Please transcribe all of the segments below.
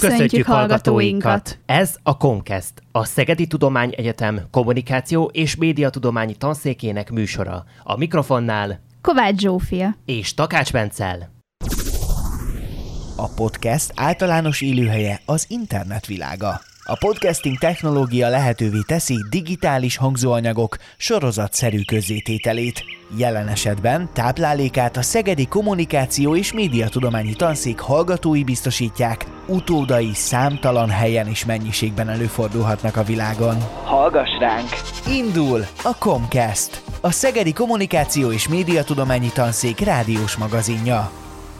Köszöntjük, Köszöntjük hallgatóinkat! Ez a Comcast, a Szegedi Tudományegyetem kommunikáció és médiatudományi tanszékének műsora. A mikrofonnál Kovács Zsófia és Takács Bencel. A podcast általános élőhelye az internet világa. A podcasting technológia lehetővé teszi digitális hangzóanyagok sorozatszerű közzétételét. Jelen esetben táplálékát a Szegedi Kommunikáció és Médiatudományi Tanszék hallgatói biztosítják, utódai számtalan helyen és mennyiségben előfordulhatnak a világon. Hallgass ránk! Indul a Comcast, a Szegedi Kommunikáció és Médiatudományi Tanszék rádiós magazinja.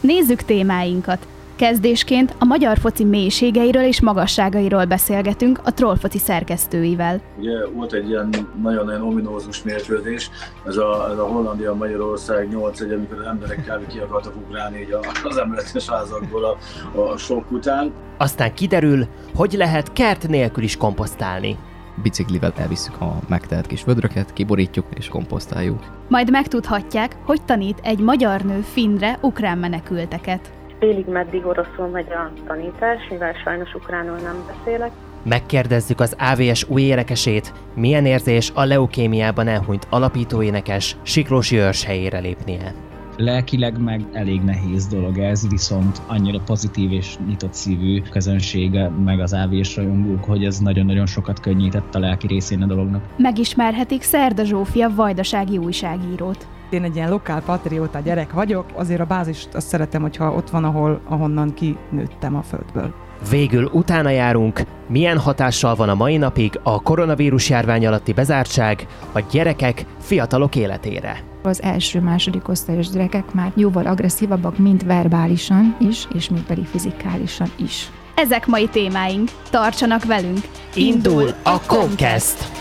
Nézzük témáinkat! Kezdésként a magyar foci mélységeiről és magasságairól beszélgetünk a trollfoci szerkesztőivel. Ugye volt egy ilyen nagyon-nagyon ominózus mérkőzés, ez a, ez a Hollandia-Magyarország 8 egy amikor az emberek kb. ki akartak ugrálni így az emeletes házakból a, a sok után. Aztán kiderül, hogy lehet kert nélkül is komposztálni biciklivel elviszük a megtelt kis vödröket, kiborítjuk és komposztáljuk. Majd megtudhatják, hogy tanít egy magyar nő Finnre ukrán menekülteket félig meddig oroszul megy a tanítás, mivel sajnos ukránul nem beszélek. Megkérdezzük az AVS új érekesét, milyen érzés a leukémiában elhunyt alapítóénekes Siklósi őrs helyére lépnie. Lelkileg meg elég nehéz dolog ez, viszont annyira pozitív és nyitott szívű közönség, meg az AVS rajongók, hogy ez nagyon-nagyon sokat könnyített a lelki részén a dolognak. Megismerhetik Szerda Zsófia vajdasági újságírót. Én egy ilyen lokál patrióta gyerek vagyok, azért a bázist azt szeretem, hogyha ott van, ahol, ahonnan kinőttem a földből. Végül utána járunk, milyen hatással van a mai napig a koronavírus járvány alatti bezártság a gyerekek, fiatalok életére. Az első-második osztályos gyerekek már jóval agresszívabbak, mint verbálisan is, és mint pedig fizikálisan is. Ezek mai témáink. Tartsanak velünk! Indul a Comcast!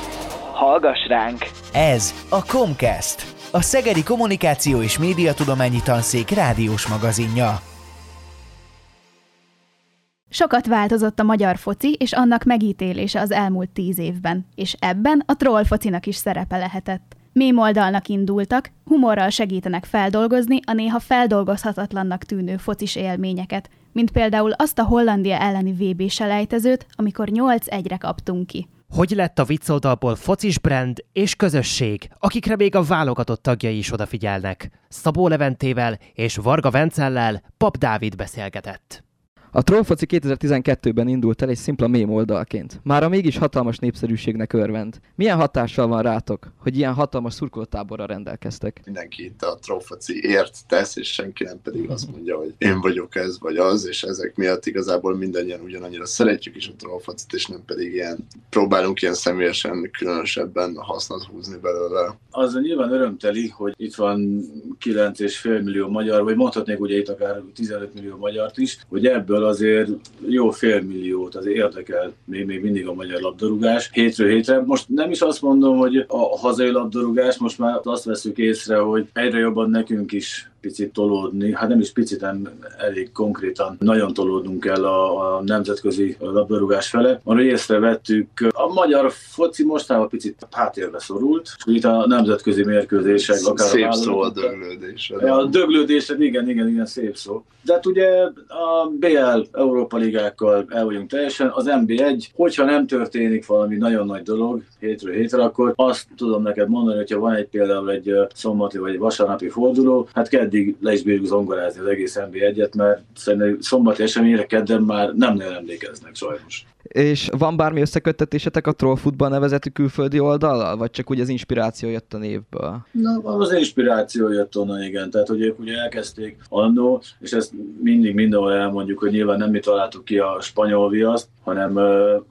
Hallgass ránk! Ez a Comcast! A Szegedi Kommunikáció és Médiatudományi Tanszék rádiós magazinja. Sokat változott a magyar foci és annak megítélése az elmúlt tíz évben, és ebben a troll focinak is szerepe lehetett. Mém oldalnak indultak, humorral segítenek feldolgozni a néha feldolgozhatatlannak tűnő focis élményeket, mint például azt a Hollandia elleni VB selejtezőt, amikor 8-1-re kaptunk ki. Hogy lett a viccoldalból focis brand és közösség, akikre még a válogatott tagjai is odafigyelnek. Szabó Leventével és Varga Vencellel Pap Dávid beszélgetett. A Trollfoci 2012-ben indult el egy szimpla mém oldalként. Mára mégis hatalmas népszerűségnek örvend. Milyen hatással van rátok, hogy ilyen hatalmas szurkolótáborra rendelkeztek? Mindenki itt a Trollfoci ért tesz, és senki nem pedig azt mondja, hogy én vagyok ez vagy az, és ezek miatt igazából mindannyian ugyanannyira szeretjük is a Trollfocit, és nem pedig ilyen próbálunk ilyen személyesen különösebben hasznot húzni belőle. Az nyilván örömteli, hogy itt van 9,5 millió magyar, vagy mondhatnék ugye itt akár 15 millió magyart is, hogy ebből azért jó félmilliót azért érdekel még, még mindig a magyar labdarúgás hétről hétre. Most nem is azt mondom, hogy a hazai labdarúgás, most már azt veszük észre, hogy egyre jobban nekünk is picit tolódni, hát nem is picit, hanem elég konkrétan nagyon tolódnunk kell a, a nemzetközi labdarúgás fele. Arra észrevettük, a magyar foci mostában picit háttérbe szorult, és itt a nemzetközi mérkőzések, akár szép a szó a döglődés. A döglődés, igen, igen, igen, szép szó. De hát ugye a BL Európa ligákkal el vagyunk teljesen, az NB1, hogyha nem történik valami nagyon nagy dolog hétről hétre, akkor azt tudom neked mondani, hogyha van egy például egy szombati vagy egy vasárnapi forduló, hát keddi addig le is bírjuk zongorázni az egész NB1-et, mert szerintem szombati eseményre kedden már nem nagyon emlékeznek sajnos. És van bármi összeköttetésetek a Trollfootball nevezetű külföldi oldallal, vagy csak úgy az inspiráció jött a névből? Na, az inspiráció jött onnan, igen. Tehát, hogy ők ugye elkezdték annó, és ezt mindig mindenhol elmondjuk, hogy nyilván nem mi találtuk ki a spanyol viaszt, hanem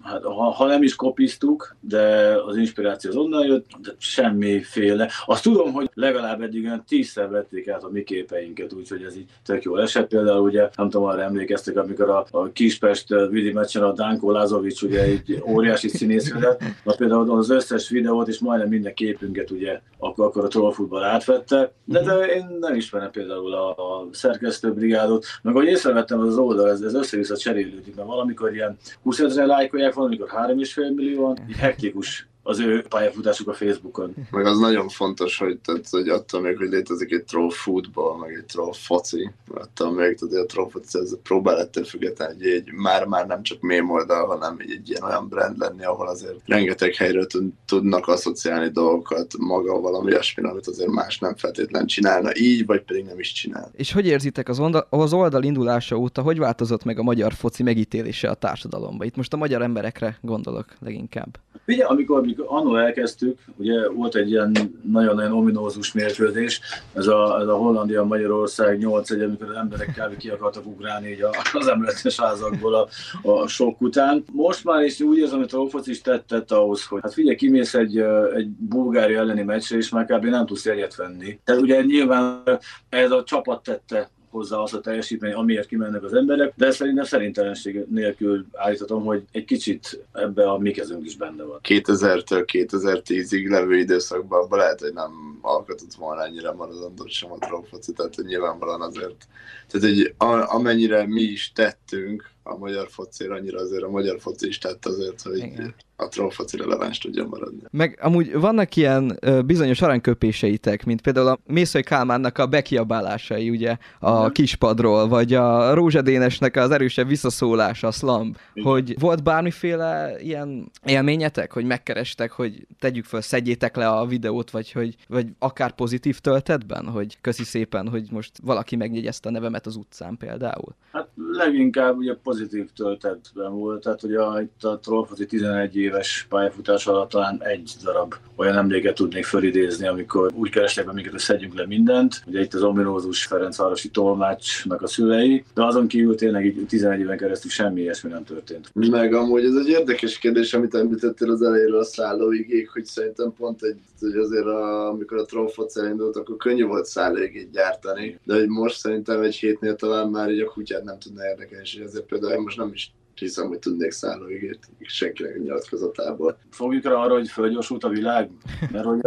hát, ha, ha nem is kopiztuk, de az inspiráció az onnan jött, de semmiféle. Azt tudom, hogy legalább eddig olyan tízszer vették át a mi képeinket, úgyhogy ez így tök jó esett. Például ugye, nem tudom, arra emlékeztek, amikor a, a Kispest vidi meccsen a Dánko Lazovic ugye egy óriási színész vezet, na például az összes videót és majdnem minden képünket ugye akkor, akkor a trollfutball átvette, de, de én nem ismerem például a, a szerkesztőbrigádot, meg ahogy észrevettem az, oldal, ez, ez össze-vissza cserélődik, mert valamikor ilyen 20 ezer lájkolják, valamikor 3,5 millióan, hektikus az ő pályafutásuk a Facebookon. Meg az nagyon fontos, hogy, tehát, hogy attól még, hogy létezik egy troll futball, meg egy troll foci, attól még, tehát a troll foci ez próbál ettől függetlenül, hogy egy már-már nem csak mém oldal, hanem egy, egy ilyen olyan brand lenni, ahol azért rengeteg helyről tudnak asszociálni dolgokat maga valami olyasmi, amit azért más nem feltétlenül csinálna így, vagy pedig nem is csinál. És hogy érzitek az oldal, az oldal indulása óta, hogy változott meg a magyar foci megítélése a társadalomba? Itt most a magyar emberekre gondolok leginkább. Ugye, amikor, amikor annó elkezdtük, ugye volt egy ilyen nagyon-nagyon ominózus mérkőzés, ez a, ez a Hollandia-Magyarország 8 egy, amikor az emberek kb. ki akartak ugrálni így az emeletes házakból a, a sok után. Most már is úgy érzem, hogy a foci is tett, tett ahhoz, hogy hát figyelj, kimész egy, egy Bulgária elleni meccsre, és már kb. nem tudsz jegyet venni. Tehát ugye nyilván ez a csapat tette hozzá azt a teljesítmény, amiért kimennek az emberek, de szerintem szerintelenség nélkül állíthatom, hogy egy kicsit ebbe a mi kezünk is benne van. 2000-től 2010-ig levő időszakban abban lehet, hogy nem alkotott volna ennyire maradandót sem a trófoci, tehát hogy nyilvánvalóan azért, tehát hogy amennyire mi is tettünk, a magyar focira, annyira azért a magyar foci is tett azért, hogy Igen. A trollfoci releváns tudjon maradni. Meg amúgy vannak ilyen ö, bizonyos aranyköpéseitek, mint például a Mészői Kálmánnak a bekiabálásai, ugye, a Igen. kispadról, vagy a Rózsadénesnek az erősebb visszaszólása, a slump, Igen. hogy volt bármiféle ilyen élményetek, hogy megkerestek, hogy tegyük föl, szedjétek le a videót, vagy hogy vagy akár pozitív töltetben, hogy köszi szépen, hogy most valaki megjegyezte a nevemet az utcán például? Hát leginkább ugye pozitív töltetben volt, tehát ugye a, itt a Trollfoci 11 éves pályafutás alatt talán egy darab olyan emléket tudnék fölidézni, amikor úgy kerestek be minket, hogy szedjünk le mindent. Ugye itt az ominózus Ferencvárosi tolmácsnak a szülei, de azon kívül tényleg így 11 éven keresztül semmi ilyesmi nem történt. Meg amúgy ez egy érdekes kérdés, amit említettél az elejéről a szállóigék, hogy szerintem pont egy, hogy azért a, amikor a Trollfoci elindult, akkor könnyű volt szállóigét gyártani, de hogy most szerintem egy hétnél talán már így a kutyát nem tudna érdekelni, és ezért például most nem is hiszem, hogy tudnék szállóigét senkinek a nyilatkozatából. Fogjuk rá arra, hogy fölgyorsult a világ? Mert hogy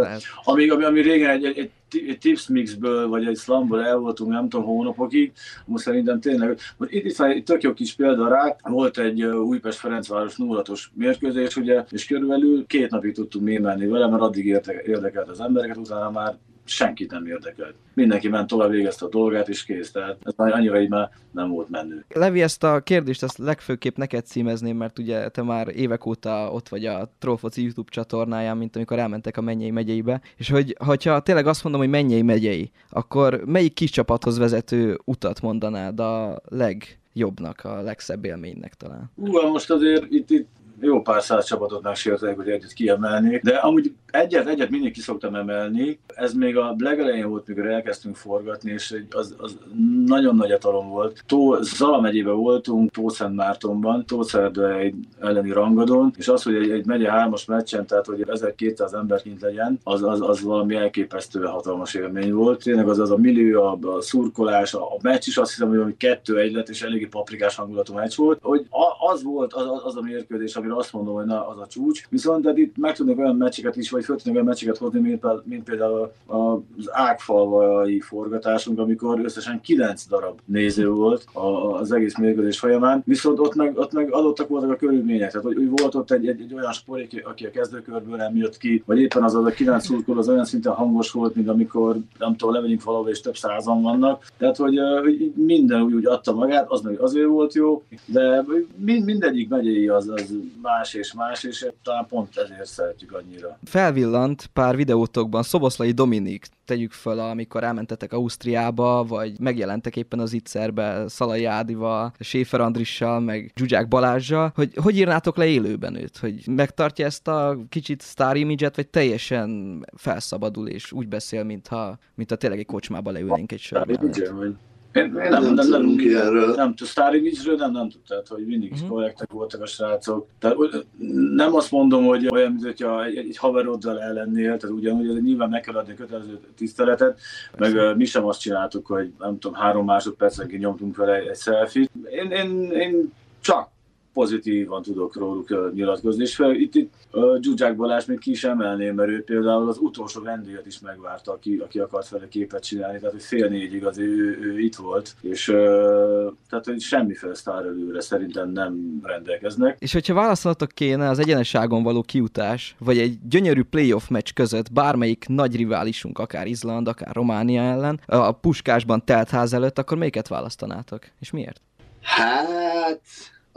amíg, ami, ami régen egy, egy, egy tips mixből, vagy egy slumból el voltunk, nem tudom, hónapokig, most szerintem tényleg, most itt, itt van egy tök jó kis példa rá, volt egy Újpest-Ferencváros 0 mérkőzés, ugye, és körülbelül két napig tudtunk mémelni vele, mert addig érdekelt az embereket, utána már senkit nem érdekelt. Mindenki ment tovább, végezte a dolgát, és kész. Tehát ez annyira így már nem volt menő. Levi, ezt a kérdést ezt legfőképp neked címezném, mert ugye te már évek óta ott vagy a Trollfoci YouTube csatornáján, mint amikor elmentek a Mennyei megyeibe, és hogy ha tényleg azt mondom, hogy Mennyei megyei, akkor melyik kis csapathoz vezető utat mondanád a legjobbnak, a legszebb élménynek talán? Ú, most azért itt, itt jó pár száz csapatot megsértek, hogy egyet kiemelnék, de amúgy egyet, egyet mindig ki szoktam emelni. Ez még a legelején volt, mikor elkezdtünk forgatni, és az, az nagyon nagy etalom volt. Tó, Zala megyében voltunk, Tószent Mártonban, egy elleni rangadón, és az, hogy egy, egy megye hármas meccsen, tehát hogy 1200 ember kint legyen, az, az, az valami elképesztően hatalmas élmény volt. Tényleg az az a millió, a, a szurkolás, a, a meccs is azt hiszem, hogy kettő egy lett, és eléggé paprikás hangulatú meccs volt, hogy az volt az, az a mérkőzés, ami amire azt mondom, hogy na, az a csúcs. Viszont de itt meg tudnak olyan meccseket is, vagy fel tudnak olyan meccseket hozni, mint, például az ágfalvai forgatásunk, amikor összesen 9 darab néző volt az egész mérkőzés folyamán. Viszont ott meg, ott meg adottak voltak a körülmények. Tehát, hogy, volt ott egy, egy, egy olyan sport, aki a kezdőkörből nem jött ki, vagy éppen az az a 9 szurkol az olyan szinten hangos volt, mint amikor nem tudom, levegyünk valahol és több százan vannak. Tehát, hogy, hogy minden úgy, úgy adta magát, az meg azért volt jó, de mind, mindegyik megyei az, az más és más, és talán pont ezért szeretjük annyira. Felvillant pár videótokban Szoboszlai Dominik, tegyük föl, amikor elmentetek Ausztriába, vagy megjelentek éppen az Itzerbe Szalai Ádival, Séfer Andrissal, meg Zsuzsák Balázsjal, hogy hogy írnátok le élőben őt? Hogy megtartja ezt a kicsit sztár imidzset, vagy teljesen felszabadul, és úgy beszél, mintha, mintha tényleg egy kocsmába leülnénk egy sörben. Én, én nem, nem, nem, nem, ilyenről. nem, Sztári Beachről nem, nem tudtad, hogy mindig is uh-huh. korrektek voltak a srácok. Tehát nem azt mondom, hogy olyan, mint hogyha egy, egy haveroddal ellennél, tehát ugyanúgy nyilván meg kell adni a kötelező tiszteletet, meg uh, mi sem azt csináltuk, hogy nem tudom, három másodpercenként nyomtunk vele egy selfie. Én, én, én csak pozitívan tudok róluk nyilatkozni, és fel, itt, itt Zsuzsák Balázs még ki is emelném, mert ő például az utolsó vendéget is megvárta, aki, aki akart vele képet csinálni, tehát hogy fél négyig az ő, ő itt volt, és tehát hogy semmiféle sztárelőre szerintem nem rendelkeznek. És hogyha válaszolatok kéne az egyenesságon való kiutás, vagy egy gyönyörű playoff meccs között bármelyik nagy riválisunk, akár Izland, akár Románia ellen, a puskásban telt ház előtt, akkor melyiket választanátok? És miért? Hát,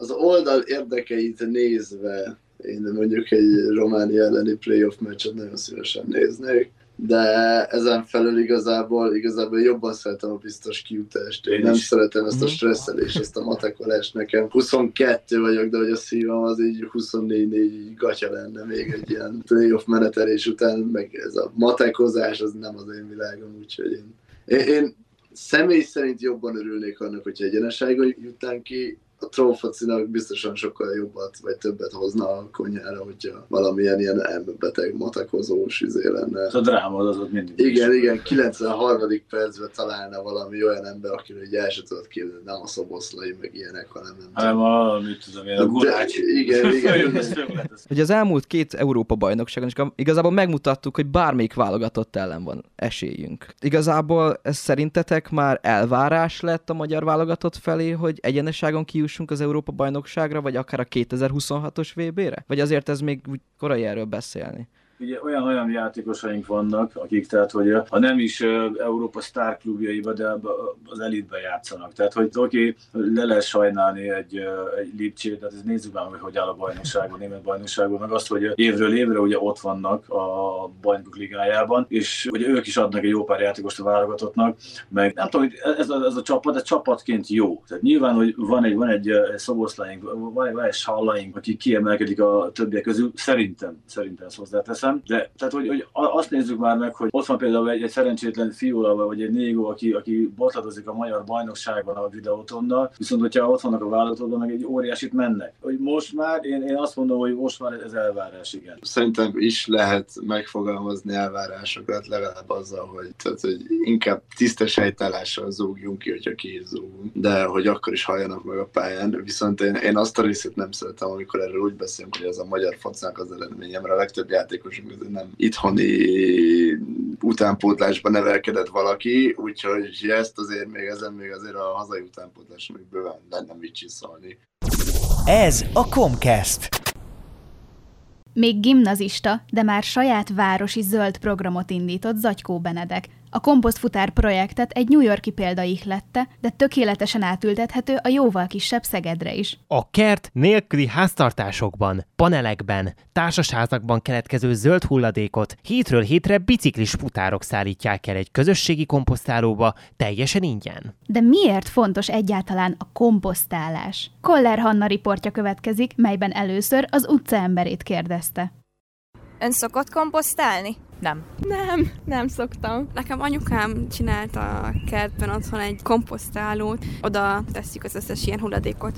az oldal érdekeit nézve, én mondjuk egy Románia elleni playoff meccset nagyon szívesen néznék, de ezen felül igazából, igazából jobban szeretem a biztos kiutást. Én, Én nem is. szeretem ezt a mhm. stresszelést, ezt a matekolást nekem. 22 vagyok, de hogy a szívem az így 24-4 így gatya lenne még egy ilyen playoff menetelés után, meg ez a matekozás az nem az én világom, úgyhogy én, én, én személy szerint jobban örülnék annak, hogyha egyeneságon jutnánk ki, a trollfocinak biztosan sokkal jobbat, vagy többet hozna a konyhára, hogyha valamilyen ilyen elmebeteg, matakozós izé lenne. A dráma az ott mindig. Igen, is. igen, 93. percben találna valami olyan ember, akiről egy el sem tudod képzelni, nem a szoboszlai, meg ilyenek, hanem nem hanem a, mit tudom én, a gulács. Igen, igen. Ugye az elmúlt két Európa bajnokságon is igazából megmutattuk, hogy bármelyik válogatott ellen van esélyünk. Igazából ez szerintetek már elvárás lett a magyar válogatott felé, hogy egyeneságon kijuss jussunk az Európa bajnokságra, vagy akár a 2026-os VB-re? Vagy azért ez még úgy korai erről beszélni? Ugye olyan, olyan játékosaink vannak, akik tehát, hogy ha nem is Európa sztárklubjaiba, de az elitbe játszanak. Tehát, hogy oké, le lehet sajnálni egy, egy Lipcsét, tehát ez nézzük már, hogy hogy áll a bajnokságon, a német bajnokságon, meg azt, hogy évről évre ugye ott vannak a bajnokok ligájában, és ugye ők is adnak egy jó pár játékost a válogatottnak, meg nem tudom, hogy ez a, ez a csapat, ez csapatként jó. Tehát nyilván, hogy van egy, van egy szoboszláink, van egy, van egy sallaink, aki kiemelkedik a többiek közül, szerintem, szerintem ezt hozzáteszem nem. De tehát, hogy, hogy azt nézzük már meg, hogy ott van például egy, egy szerencsétlen fiúla, vagy egy négó, aki, aki botladozik a magyar bajnokságban a videótonnal, viszont hogyha ott vannak a válogatottban, meg egy óriásit mennek. Hogy most már, én, én azt mondom, hogy most már ez elvárás, igen. Szerintem is lehet megfogalmazni elvárásokat, legalább azzal, hogy, tehát, hogy inkább tisztes helytállással zúgjunk ki, hogyha ki zúgunk, de hogy akkor is halljanak meg a pályán. Viszont én, én azt a részét nem szeretem, amikor erről úgy beszélünk, hogy ez a magyar focnak az eredménye, mert a legtöbb játékos nem itthoni utánpótlásban nevelkedett valaki, úgyhogy ezt azért még ezen még azért a hazai utánpótlás még bőven lenne mit csiszolni. Ez a Comcast. Még gimnazista, de már saját városi zöld programot indított Zagykó Benedek – a komposztfutár projektet egy New Yorki példa ihlette, de tökéletesen átültethető a jóval kisebb Szegedre is. A kert nélküli háztartásokban, panelekben, társasházakban keletkező zöld hulladékot hétről hétre biciklis futárok szállítják el egy közösségi komposztálóba teljesen ingyen. De miért fontos egyáltalán a komposztálás? Koller Hanna riportja következik, melyben először az utcaemberét kérdezte. Ön szokott komposztálni? Nem. Nem, nem szoktam. Nekem anyukám csinált a kertben otthon egy komposztálót, oda tesszük az összes ilyen hulladékot.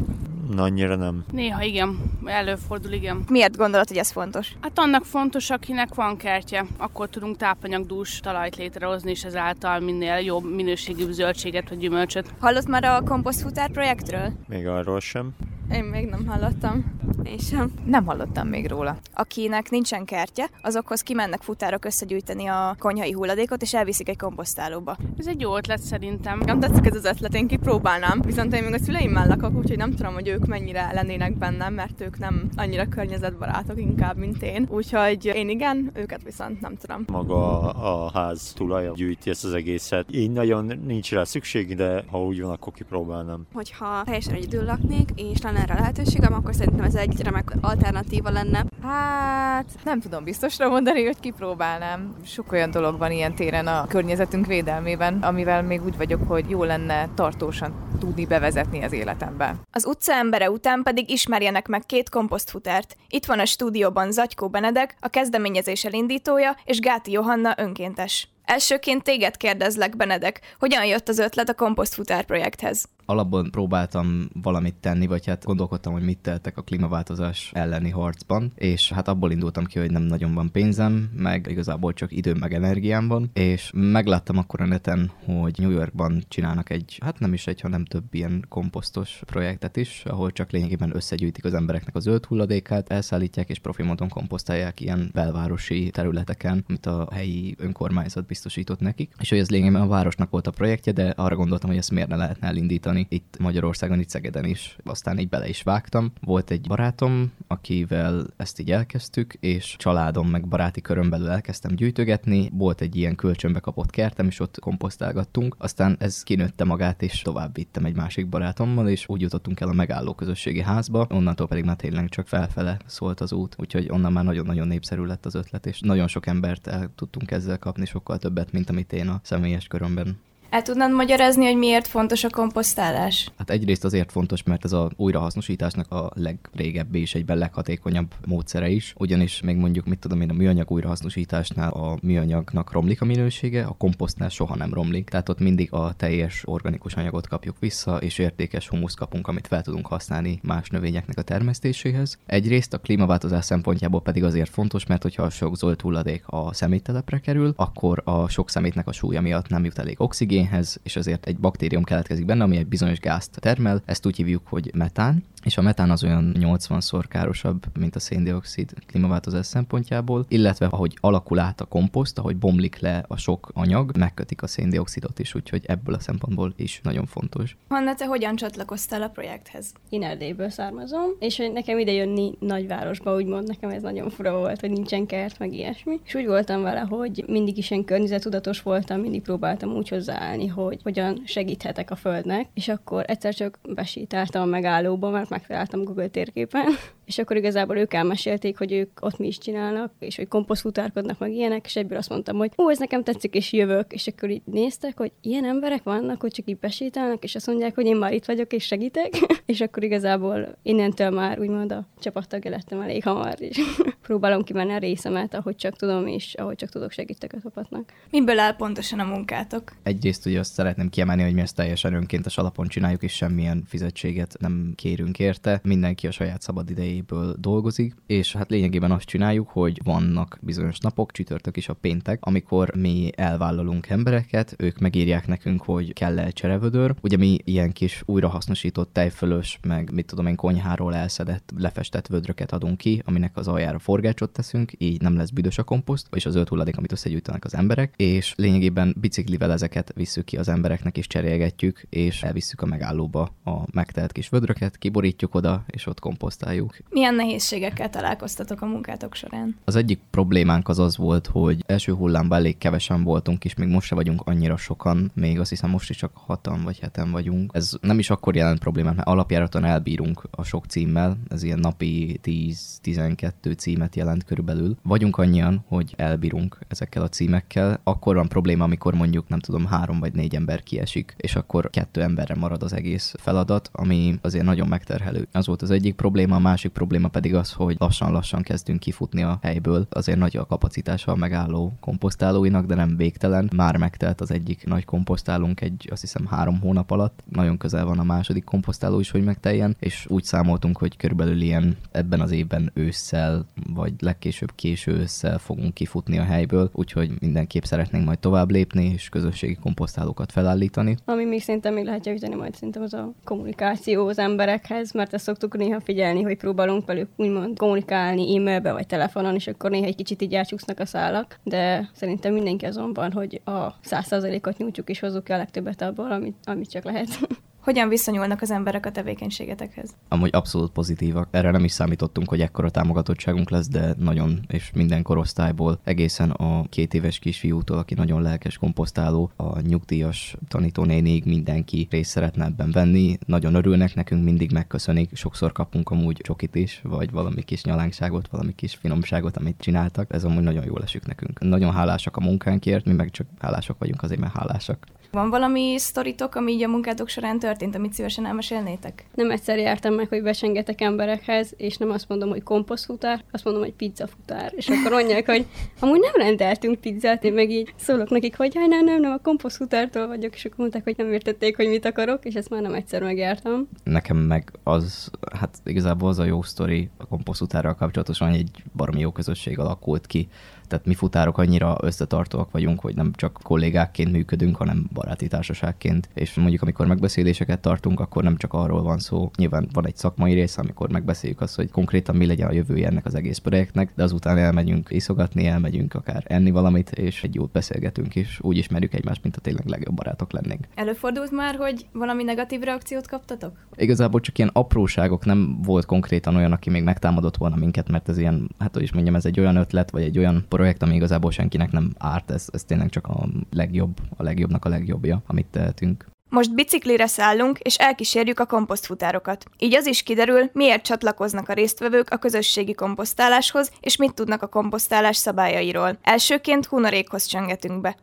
Annyira nem. Néha igen, előfordul, igen. Miért gondolod, hogy ez fontos? Hát annak fontos, akinek van kertje. Akkor tudunk tápanyagdús talajt létrehozni, és ezáltal minél jobb minőségű zöldséget vagy gyümölcsöt. Hallott már a komposztfutár projektről? Még arról sem. Én még nem hallottam. Én sem. Nem hallottam még róla. Akinek nincsen kertje, azokhoz kimennek futárok összegyűjteni a konyhai hulladékot, és elviszik egy komposztálóba. Ez egy jó ötlet szerintem. Nem tetszik ez az ötlet, én kipróbálnám. Viszont én még a szüleimmel lakok, úgyhogy nem tudom, hogy ők mennyire lennének bennem, mert ők nem annyira környezetbarátok inkább, mint én. Úgyhogy én igen, őket viszont nem tudom. Maga a ház tulaja gyűjti ezt az egészet. Így nagyon nincs rá szükség, de ha úgy van, akkor kipróbálnám. Hogyha teljesen egyedül laknék, és lenne erre lehetőségem, akkor szerintem ez egy remek alternatíva lenne. Hát nem tudom biztosra mondani, hogy kipróbálnám. Sok olyan dolog van ilyen téren a környezetünk védelmében, amivel még úgy vagyok, hogy jó lenne tartósan tudni bevezetni az életembe. Az utca embere után pedig ismerjenek meg két komposztfutárt. Itt van a stúdióban Zagykó Benedek, a kezdeményezés elindítója, és Gáti Johanna önkéntes. Elsőként téged kérdezlek, Benedek, hogyan jött az ötlet a komposztfutár projekthez? alapban próbáltam valamit tenni, vagy hát gondolkodtam, hogy mit teltek a klímaváltozás elleni harcban, és hát abból indultam ki, hogy nem nagyon van pénzem, meg igazából csak időm meg energiám van, és megláttam akkor a neten, hogy New Yorkban csinálnak egy, hát nem is egy, hanem több ilyen komposztos projektet is, ahol csak lényegében összegyűjtik az embereknek a zöld hulladékát, elszállítják és profi módon komposztálják ilyen belvárosi területeken, amit a helyi önkormányzat biztosított nekik. És hogy ez lényegében a városnak volt a projektje, de arra gondoltam, hogy ezt miért ne lehetne elindítani itt Magyarországon, itt Szegeden is. Aztán így bele is vágtam. Volt egy barátom, akivel ezt így elkezdtük, és családom meg baráti körön belül elkezdtem gyűjtögetni. Volt egy ilyen kölcsönbe kapott kertem, és ott komposztálgattunk. Aztán ez kinőtte magát, és tovább vittem egy másik barátommal, és úgy jutottunk el a megálló közösségi házba. Onnantól pedig már tényleg csak felfele szólt az út, úgyhogy onnan már nagyon-nagyon népszerű lett az ötlet, és nagyon sok embert el tudtunk ezzel kapni, sokkal többet, mint amit én a személyes körömben el tudnád magyarázni, hogy miért fontos a komposztálás? Hát egyrészt azért fontos, mert ez a újrahasznosításnak a legrégebbi és egyben leghatékonyabb módszere is, ugyanis még mondjuk, mit tudom én, a műanyag újrahasznosításnál a műanyagnak romlik a minősége, a komposztnál soha nem romlik, tehát ott mindig a teljes organikus anyagot kapjuk vissza, és értékes humuszt kapunk, amit fel tudunk használni más növényeknek a termesztéséhez. Egyrészt a klímaváltozás szempontjából pedig azért fontos, mert hogyha a sok zöld hulladék a szeméttelepre kerül, akkor a sok szemétnek a súlya miatt nem jut elég oxigén, oxigénhez, és azért egy baktérium keletkezik benne, ami egy bizonyos gázt termel. Ezt úgy hívjuk, hogy metán, és a metán az olyan 80-szor károsabb, mint a széndiokszid klímaváltozás szempontjából, illetve ahogy alakul át a komposzt, ahogy bomlik le a sok anyag, megkötik a széndiokszidot is, úgyhogy ebből a szempontból is nagyon fontos. Hanna, te hogyan csatlakoztál a projekthez? Én Erdélyből származom, és hogy nekem ide jönni nagyvárosba, úgymond nekem ez nagyon fura volt, hogy nincsen kert, meg ilyesmi. És úgy voltam vele, hogy mindig is ilyen környezetudatos voltam, mindig próbáltam úgy hozzáállni, hogy hogyan segíthetek a földnek, és akkor egyszer csak besítáltam a megállóba, mert megtaláltam Google térképen, és akkor igazából ők elmesélték, hogy ők ott mi is csinálnak, és hogy komposztfutárkodnak, meg ilyenek, és egyből azt mondtam, hogy ó, ez nekem tetszik, és jövök, és akkor így néztek, hogy ilyen emberek vannak, hogy csak így besétálnak, és azt mondják, hogy én már itt vagyok, és segítek, és akkor igazából innentől már úgymond a csapattagja lettem elég hamar, és próbálom kimenni a részemet, ahogy csak tudom, és ahogy csak tudok segítek a csapatnak. Miből áll pontosan a munkátok? Egyrészt ugye azt szeretném kiemelni, hogy mi ezt teljesen önkéntes alapon csináljuk, és semmilyen fizetséget nem kérünk érte. Mindenki a saját szabad idejéből dolgozik, és hát lényegében azt csináljuk, hogy vannak bizonyos napok, csütörtök is a péntek, amikor mi elvállalunk embereket, ők megírják nekünk, hogy kell -e cserevödör. Ugye mi ilyen kis újrahasznosított tejfölös, meg mit tudom én, konyháról elszedett, lefestett vödröket adunk ki, aminek az aljára forgácsot teszünk, így nem lesz büdös a komposzt, és az öt hulladék, amit összegyűjtenek az emberek, és lényegében biciklivel ezeket visszük ki az embereknek, és cserélgetjük, és elvisszük a megállóba a megtelt kis vödröket, kiborítjuk oda, és ott komposztáljuk. Milyen nehézségekkel találkoztatok a munkátok során? Az egyik problémánk az az volt, hogy első hullámban elég kevesen voltunk, és még most se vagyunk annyira sokan, még azt hiszem most is csak hatan vagy heten vagyunk. Ez nem is akkor jelent problémát, mert alapjáraton elbírunk a sok címmel, ez ilyen napi 10-12 címet jelent körülbelül. Vagyunk annyian, hogy elbírunk ezekkel a címekkel. Akkor van probléma, amikor mondjuk nem tudom, három vagy négy ember kiesik, és akkor kettő emberre marad az egész feladat, ami azért nagyon megterhelő. Az volt az egyik probléma, a másik probléma pedig az, hogy lassan-lassan kezdünk kifutni a helyből. Azért nagy a kapacitása a megálló komposztálóinak, de nem végtelen. Már megtelt az egyik nagy komposztálunk egy, azt hiszem, három hónap alatt. Nagyon közel van a második komposztáló is, hogy megteljen, és úgy számoltunk, hogy körülbelül ilyen ebben az évben ősszel, vagy legkésőbb késő ősszel fogunk kifutni a helyből, úgyhogy mindenképp szeretnénk majd tovább lépni, és közösségi komposztálókat felállítani. Ami még szerintem még lehet javítani majd szerintem az a kommunikáció az emberekhez, mert ezt szoktuk néha figyelni, hogy próbálunk velük úgymond kommunikálni e-mailbe vagy telefonon, és akkor néha egy kicsit így elcsúsznak a szálak, de szerintem mindenki azon van, hogy a százszázalékot nyújtjuk és hozzuk el a legtöbbet abból, amit, amit csak lehet. Hogyan viszonyulnak az emberek a tevékenységetekhez? Amúgy abszolút pozitívak. Erre nem is számítottunk, hogy ekkora támogatottságunk lesz, de nagyon, és minden korosztályból, egészen a két éves kisfiútól, aki nagyon lelkes komposztáló, a nyugdíjas tanítónénig mindenki részt szeretne ebben venni. Nagyon örülnek nekünk, mindig megköszönik. Sokszor kapunk amúgy csokit is, vagy valami kis nyalánkságot, valami kis finomságot, amit csináltak. Ez amúgy nagyon jól esik nekünk. Nagyon hálásak a munkánkért, mi meg csak hálásak vagyunk azért, mert hálásak. Van valami sztoritok, ami így a munkátok során történt, amit szívesen elmesélnétek? Nem egyszer jártam meg, hogy besengetek emberekhez, és nem azt mondom, hogy komposztfutár, azt mondom, hogy pizzafutár. És akkor mondják, hogy amúgy nem rendeltünk pizzát, én meg így szólok nekik, hogy jaj, nem, nem, nem, a komposztfutártól vagyok, és akkor mondták, hogy nem értették, hogy mit akarok, és ezt már nem egyszer megjártam. Nekem meg az, hát igazából az a jó sztori a komposztfutárral kapcsolatosan, hogy egy baromi jó közösség alakult ki tehát mi futárok annyira összetartóak vagyunk, hogy nem csak kollégákként működünk, hanem baráti társaságként. És mondjuk, amikor megbeszéléseket tartunk, akkor nem csak arról van szó. Nyilván van egy szakmai rész, amikor megbeszéljük azt, hogy konkrétan mi legyen a jövője ennek az egész projektnek, de azután elmegyünk iszogatni, elmegyünk akár enni valamit, és egy jót beszélgetünk, és úgy ismerjük egymást, mint a tényleg legjobb barátok lennénk. Előfordult már, hogy valami negatív reakciót kaptatok? Igazából csak ilyen apróságok, nem volt konkrétan olyan, aki még megtámadott volna minket, mert ez ilyen, hát hogy is mondjam, ez egy olyan ötlet, vagy egy olyan projekt, ami igazából senkinek nem árt, ez, ez tényleg csak a legjobb, a legjobbnak a legjobbja, amit tehetünk. Most biciklire szállunk, és elkísérjük a komposztfutárokat. Így az is kiderül, miért csatlakoznak a résztvevők a közösségi komposztáláshoz, és mit tudnak a komposztálás szabályairól. Elsőként Hunorékhoz csöngetünk be.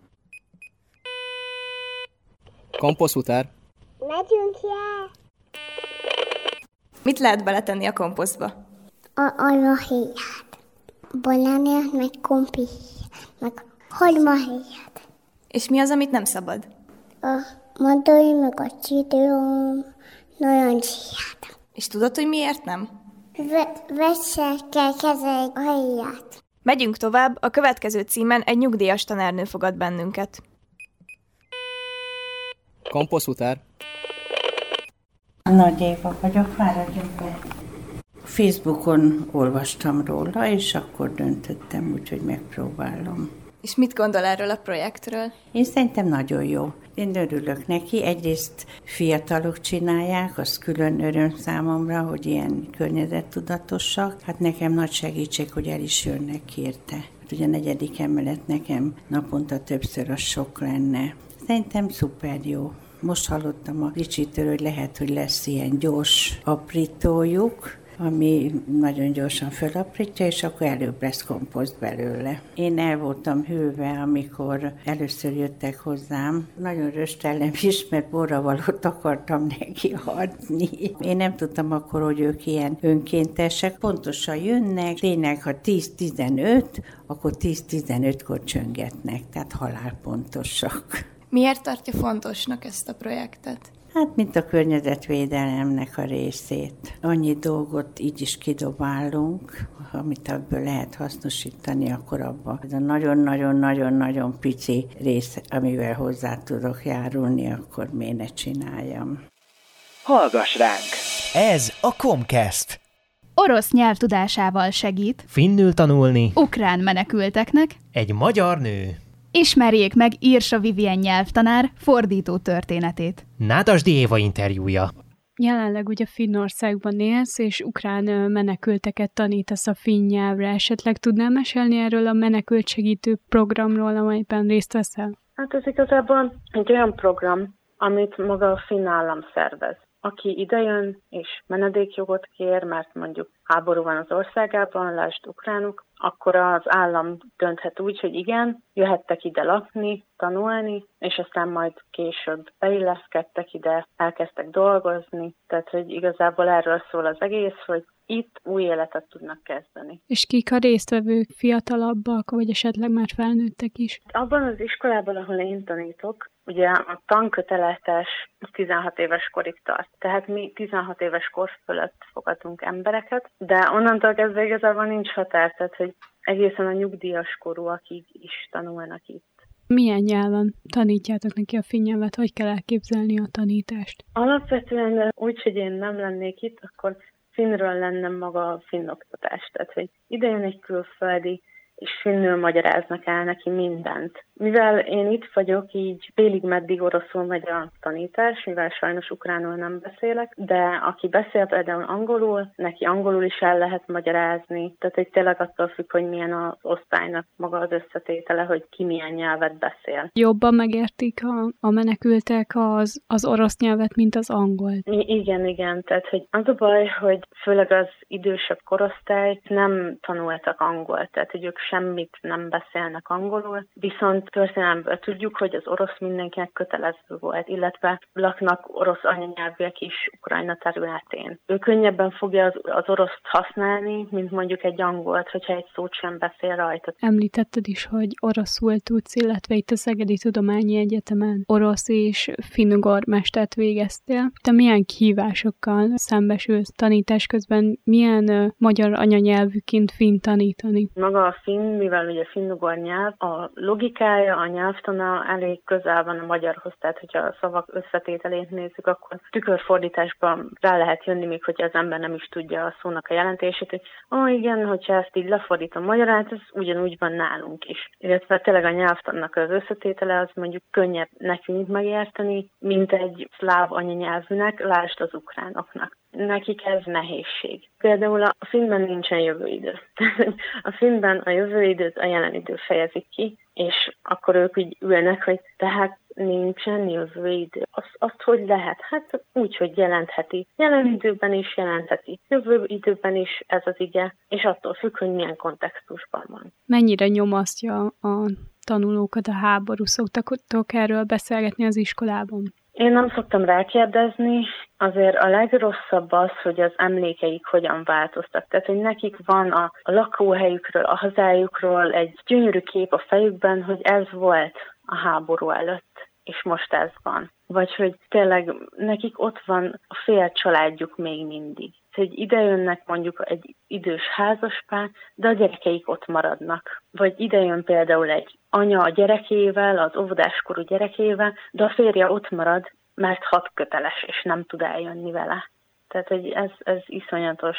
Komposztfutár? Megyünk le! Mit lehet beletenni a komposztba? A almahéját, banánért, meg kompi, meg hagymahéját. És mi az, amit nem szabad? A madai, meg a csidőm, narancsiát. És tudod, hogy miért nem? Ve- Vessel kell kezelni a héját. Megyünk tovább, a következő címen egy nyugdíjas tanárnő fogad bennünket. Komposztfutár? Nagy Éva vagyok, fáradjunk be. Facebookon olvastam róla, és akkor döntöttem úgy, hogy megpróbálom. És mit gondol erről a projektről? Én szerintem nagyon jó. Én örülök neki. Egyrészt fiatalok csinálják, az külön öröm számomra, hogy ilyen környezettudatosak. Hát nekem nagy segítség, hogy el is jönnek érte. Hát ugye a negyedik emelet nekem naponta többször az sok lenne. Szerintem szuper jó. Most hallottam a Ricsitől, hogy lehet, hogy lesz ilyen gyors aprítójuk, ami nagyon gyorsan fölaprítja, és akkor előbb lesz komposzt belőle. Én el voltam hűve, amikor először jöttek hozzám. Nagyon röstellem is, mert borravalót akartam neki adni. Én nem tudtam akkor, hogy ők ilyen önkéntesek. Pontosan jönnek, tényleg, ha 10-15, akkor 10-15-kor csöngetnek, tehát halálpontosak. Miért tartja fontosnak ezt a projektet? Hát, mint a környezetvédelemnek a részét. Annyi dolgot így is kidobálunk, amit ebből lehet hasznosítani, akkor abban ez a nagyon-nagyon-nagyon-nagyon pici rész, amivel hozzá tudok járulni, akkor miért ne csináljam. Hallgass ránk! Ez a Comcast. Orosz nyelv tudásával segít. Finnül tanulni. Ukrán menekülteknek. Egy magyar nő. Ismerjék meg Írsa Vivien nyelvtanár fordító történetét. Nádasdi Éva interjúja. Jelenleg ugye Finnországban élsz, és ukrán menekülteket tanítasz a finn nyelvre. Esetleg tudnál mesélni erről a menekült segítő programról, amelyben részt veszel? Hát ez igazából egy olyan program, amit maga a finn állam szervez. Aki idejön és menedékjogot kér, mert mondjuk háború van az országában, lásd ukránok, akkor az állam dönthet úgy, hogy igen, jöhettek ide lakni, tanulni, és aztán majd később beilleszkedtek ide, elkezdtek dolgozni. Tehát, hogy igazából erről szól az egész, hogy itt új életet tudnak kezdeni. És kik a résztvevők, fiatalabbak, vagy esetleg már felnőttek is? Abban az iskolában, ahol én tanítok, ugye a tanköteletes 16 éves korig tart. Tehát mi 16 éves kor fölött fogadunk embereket, de onnantól kezdve igazából nincs határ, tehát hogy egészen a nyugdíjas korúakig is tanulnak itt. Milyen nyelven tanítjátok neki a finn nyelvet? Hogy kell elképzelni a tanítást? Alapvetően úgy, hogy én nem lennék itt, akkor finnről lenne maga a finn oktatás. Tehát, hogy idejön egy külföldi, és finnül magyaráznak el neki mindent. Mivel én itt vagyok, így félig meddig oroszul megy a tanítás, mivel sajnos ukránul nem beszélek, de aki beszél például angolul, neki angolul is el lehet magyarázni, tehát egy tényleg attól függ, hogy milyen az osztálynak maga az összetétele, hogy ki milyen nyelvet beszél. Jobban megértik a, a menekültek az, az orosz nyelvet, mint az angol. I- igen, igen, tehát hogy az a baj, hogy főleg az idősebb korosztály nem tanultak angolt, tehát hogy ők semmit nem beszélnek angolul, viszont történelmből tudjuk, hogy az orosz mindenkinek kötelező volt, illetve laknak orosz anyanyelvűek is Ukrajna területén. Ő könnyebben fogja az, az oroszt használni, mint mondjuk egy angolt, hogyha egy szót sem beszél rajta. Említetted is, hogy oroszul tudsz, illetve itt a Szegedi Tudományi Egyetemen orosz és finnugor mestert végeztél. Te milyen kihívásokkal szembesülsz tanítás közben, milyen uh, magyar anyanyelvűként finn tanítani? Maga a finn, mivel ugye finnugor nyelv, a logikája, a nyelvtana elég közel van a magyarhoz, tehát hogyha a szavak összetételét nézzük, akkor tükörfordításban rá lehet jönni, még hogyha az ember nem is tudja a szónak a jelentését, hogy ó, oh, igen, hogyha ezt így lefordítom magyarát, ez ugyanúgy van nálunk is. Illetve tényleg a nyelvtannak az összetétele az mondjuk könnyebb nekünk megérteni, mint egy szláv anyanyelvűnek, lásd az ukránoknak nekik ez nehézség. Például a filmben nincsen jövőidő. a filmben a jövőidőt a jelen idő fejezik ki, és akkor ők úgy ülnek, hogy tehát nincsen jövőidő. Azt, azt hogy lehet? Hát úgy, hogy jelentheti. Jelen időben is jelentheti. Jövő időben is ez az ige, és attól függ, hogy milyen kontextusban van. Mennyire nyomasztja a tanulókat a háború? Szoktak erről beszélgetni az iskolában? Én nem szoktam rákérdezni, azért a legrosszabb az, hogy az emlékeik hogyan változtak. Tehát, hogy nekik van a, lakóhelyükről, a hazájukról egy gyönyörű kép a fejükben, hogy ez volt a háború előtt, és most ez van. Vagy hogy tényleg nekik ott van a fél családjuk még mindig hogy ide jönnek mondjuk egy idős házaspár, de a gyerekeik ott maradnak. Vagy ide jön például egy anya a gyerekével, az óvodáskorú gyerekével, de a férje ott marad, mert hat köteles, és nem tud eljönni vele. Tehát, hogy ez, ez iszonyatos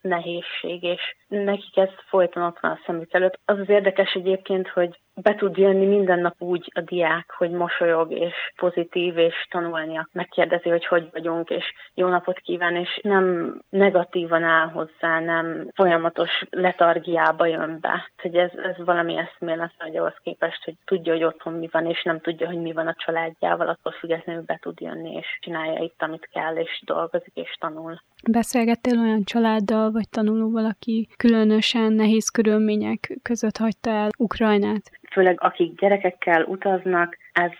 nehézség, és nekik ez folyton ott van a szemük előtt. Az az érdekes egyébként, hogy be tud jönni minden nap úgy a diák, hogy mosolyog és pozitív, és tanulnia. Megkérdezi, hogy hogy vagyunk, és jó napot kíván, és nem negatívan áll hozzá, nem folyamatos letargiába jön be. Hogy ez, ez valami eszméletlen, hogy ahhoz képest, hogy tudja, hogy otthon mi van, és nem tudja, hogy mi van a családjával, attól függetlenül be tud jönni, és csinálja itt, amit kell, és dolgozik, és tanul. Beszélgettél olyan családdal vagy tanulóval, aki különösen nehéz körülmények között hagyta el Ukrajnát? Főleg akik gyerekekkel utaznak, ez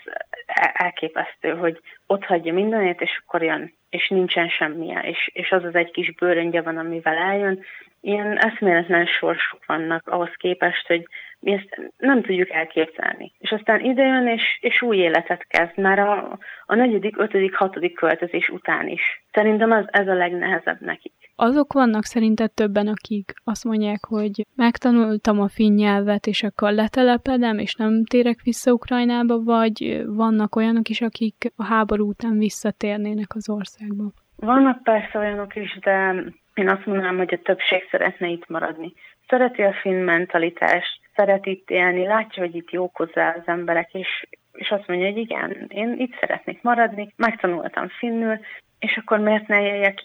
elképesztő, hogy ott hagyja mindenét, és akkor jön, és nincsen semmilyen, és, és az az egy kis bőröngye van, amivel eljön. Ilyen eszméletlen sorsok vannak ahhoz képest, hogy mi ezt nem tudjuk elképzelni. És aztán idejön, és, és új életet kezd, már a, a negyedik, ötödik, hatodik költözés után is. Szerintem ez, ez a legnehezebb nekik. Azok vannak szerinted többen, akik azt mondják, hogy megtanultam a finn nyelvet, és akkor letelepedem, és nem térek vissza Ukrajnába, vagy vannak olyanok is, akik a háború után visszatérnének az országba? Vannak persze olyanok is, de én azt mondanám, hogy a többség szeretne itt maradni. Szereti a finn mentalitást, szeret itt élni, látja, hogy itt jók hozzá az emberek, és, és azt mondja, hogy igen, én itt szeretnék maradni, megtanultam finnül, és akkor miért ne éljek?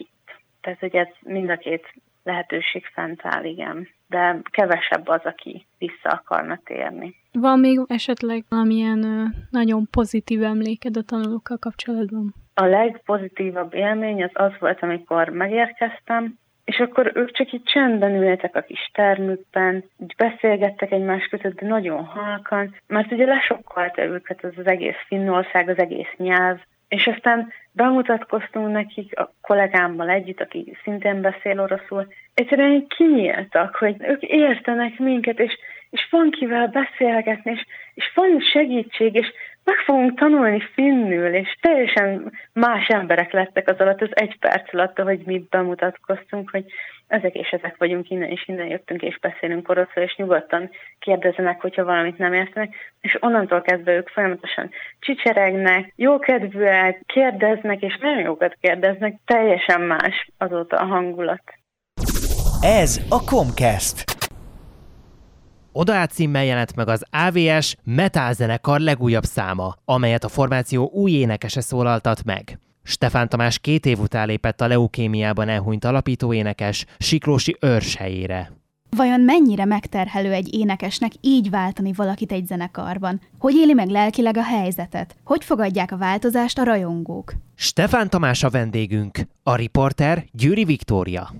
Tehát, hogy ez mind a két lehetőség fent áll, igen. De kevesebb az, aki vissza akarna térni. Van még esetleg valamilyen nagyon pozitív emléked a tanulókkal kapcsolatban? A legpozitívabb élmény az az volt, amikor megérkeztem, és akkor ők csak így csendben ültek a kis termükben, így beszélgettek egymás között, de nagyon halkan, mert ugye lesokkolta őket az, az egész Finnország, az egész nyelv, és aztán bemutatkoztunk nekik a kollégámmal együtt, aki szintén beszél oroszul, egyszerűen kinyíltak, hogy ők értenek minket, és, és van kivel beszélgetni, és, és van segítség, és meg fogunk tanulni finnül, és teljesen más emberek lettek az alatt, az egy perc alatt, hogy mi bemutatkoztunk, hogy ezek és ezek vagyunk innen, és innen jöttünk, és beszélünk oroszul, és nyugodtan kérdezenek, hogyha valamit nem értenek, és onnantól kezdve ők folyamatosan csicseregnek, jókedvűek, kérdeznek, és nagyon jókat kérdeznek, teljesen más azóta a hangulat. Ez a Comcast. Oda címmel jelent meg az AVS Metal zenekar legújabb száma, amelyet a formáció új énekese szólaltat meg. Stefán Tamás két év után lépett a leukémiában elhunyt alapítóénekes Siklósi őrs helyére. Vajon mennyire megterhelő egy énekesnek így váltani valakit egy zenekarban? Hogy éli meg lelkileg a helyzetet? Hogy fogadják a változást a rajongók? Stefán Tamás a vendégünk, a riporter Győri Viktória.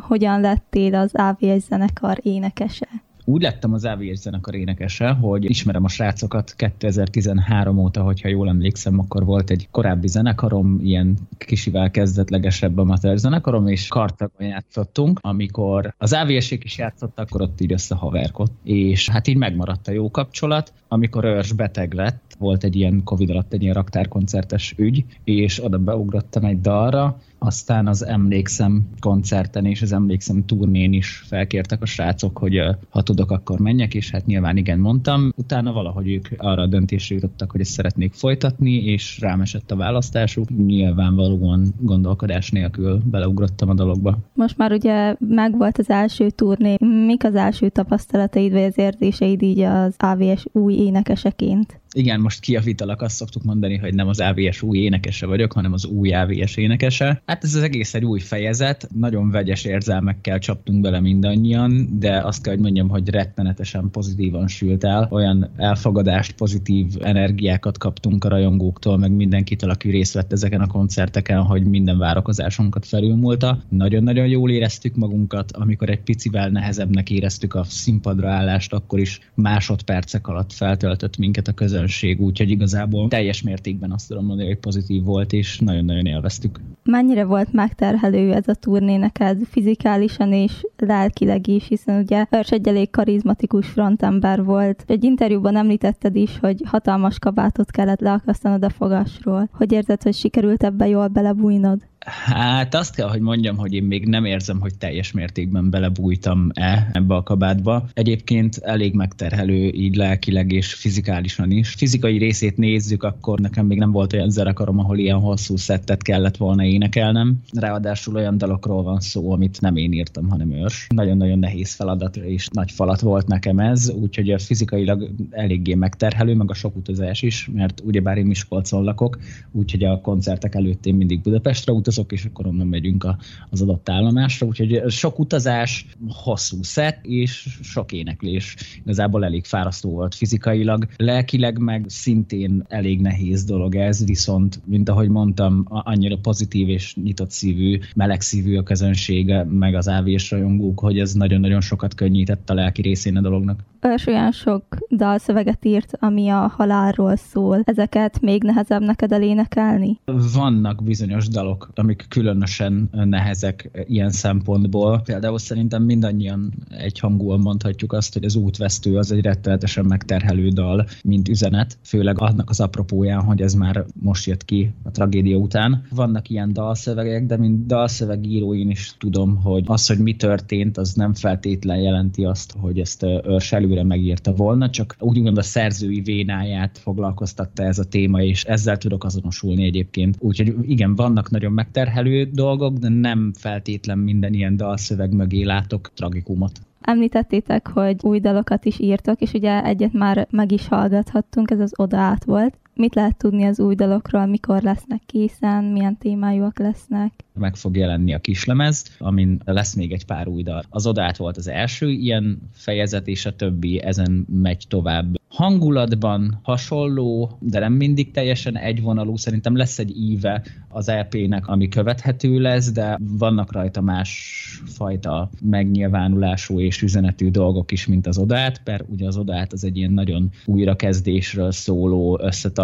Hogyan lettél az AVS zenekar énekese? Úgy lettem az AVS zenekar énekese, hogy ismerem a srácokat 2013 óta, hogyha jól emlékszem, akkor volt egy korábbi zenekarom, ilyen kisivel kezdetlegesebb amatőr zenekarom, és Kartagon játszottunk, amikor az avs is játszottak, akkor ott így összehaverkott, és hát így megmaradt a jó kapcsolat. Amikor Örs beteg lett, volt egy ilyen Covid alatt egy ilyen raktárkoncertes ügy, és oda beugrottam egy dalra, aztán az Emlékszem koncerten és az Emlékszem turnén is felkértek a srácok, hogy ha tudok, akkor menjek, és hát nyilván igen mondtam. Utána valahogy ők arra a döntésre jutottak, hogy ezt szeretnék folytatni, és rám esett a választásuk. Nyilvánvalóan gondolkodás nélkül beleugrottam a dologba. Most már ugye megvolt az első turné. Mik az első tapasztalataid, vagy az érzéseid így az AVS új énekeseként? Igen, most kiavítalak, azt szoktuk mondani, hogy nem az AVS új énekese vagyok, hanem az új AVS énekese. Hát ez az egész egy új fejezet, nagyon vegyes érzelmekkel csaptunk bele mindannyian, de azt kell, hogy mondjam, hogy rettenetesen pozitívan sült el. Olyan elfogadást, pozitív energiákat kaptunk a rajongóktól, meg mindenkitől, aki részt vett ezeken a koncerteken, hogy minden várakozásunkat felülmúlta. Nagyon-nagyon jól éreztük magunkat, amikor egy picivel nehezebbnek éreztük a színpadra állást, akkor is másodpercek alatt feltöltött minket a közönség, úgyhogy igazából teljes mértékben azt tudom mondani, hogy pozitív volt, és nagyon-nagyon élveztük. Mennyire volt megterhelő ez a turné neked fizikálisan és lelkileg is, hiszen ugye Örs egy elég karizmatikus frontember volt. Egy interjúban említetted is, hogy hatalmas kabátot kellett leakasztanod a fogasról. Hogy érzed, hogy sikerült ebbe jól belebújnod? Hát azt kell, hogy mondjam, hogy én még nem érzem, hogy teljes mértékben belebújtam-e ebbe a kabátba. Egyébként elég megterhelő így lelkileg és fizikálisan is. Fizikai részét nézzük, akkor nekem még nem volt olyan zenekarom, ahol ilyen hosszú szettet kellett volna énekelnem. Ráadásul olyan dalokról van szó, amit nem én írtam, hanem ős. Nagyon-nagyon nehéz feladat és nagy falat volt nekem ez, úgyhogy fizikailag eléggé megterhelő, meg a sok utazás is, mert ugyebár én Miskolcon lakok, úgyhogy a koncertek előtt én mindig Budapestre utazom, utazok, és akkor onnan megyünk a, az adott állomásra. Úgyhogy sok utazás, hosszú szett, és sok éneklés. Igazából elég fárasztó volt fizikailag. Lelkileg meg szintén elég nehéz dolog ez, viszont, mint ahogy mondtam, annyira pozitív és nyitott szívű, meleg szívű a közönsége, meg az ávés rajongók, hogy ez nagyon-nagyon sokat könnyített a lelki részén a dolognak. Örs olyan sok dalszöveget írt, ami a halálról szól. Ezeket még nehezebb neked elénekelni? Vannak bizonyos dalok, amik különösen nehezek ilyen szempontból. Például szerintem mindannyian egyhangúan mondhatjuk azt, hogy az útvesztő az egy rettenetesen megterhelő dal, mint üzenet, főleg annak az apropóján, hogy ez már most jött ki a tragédia után. Vannak ilyen dalszövegek, de mint dalszövegíró én is tudom, hogy az, hogy mi történt, az nem feltétlen jelenti azt, hogy ezt őrs előre megírta volna, csak úgymond a szerzői vénáját foglalkoztatta ez a téma, és ezzel tudok azonosulni egyébként. Úgyhogy igen, vannak nagyon megterhelő dolgok, de nem feltétlen minden ilyen dalszöveg mögé látok tragikumot. Említettétek, hogy új dalokat is írtok, és ugye egyet már meg is hallgathattunk, ez az Oda át volt. Mit lehet tudni az új dalokról, mikor lesznek készen, milyen témájúak lesznek? Meg fog jelenni a kislemez, amin lesz még egy pár új dal. Az Odát volt az első ilyen fejezet, és a többi ezen megy tovább hangulatban hasonló, de nem mindig teljesen egyvonalú. Szerintem lesz egy íve az EP-nek, ami követhető lesz, de vannak rajta más fajta megnyilvánulású és üzenetű dolgok is, mint az odát, mert ugye az odát az egy ilyen nagyon újrakezdésről szóló,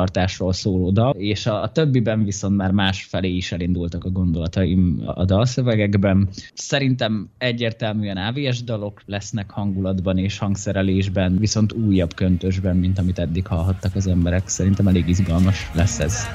összetartásról szóló dal, és a, a többiben viszont már más felé is elindultak a gondolataim a dalszövegekben. Szerintem egyértelműen AVS dalok lesznek hangulatban és hangszerelésben, viszont újabb köntös erősben, mint amit eddig hallhattak az emberek. Szerintem elég izgalmas lesz ez.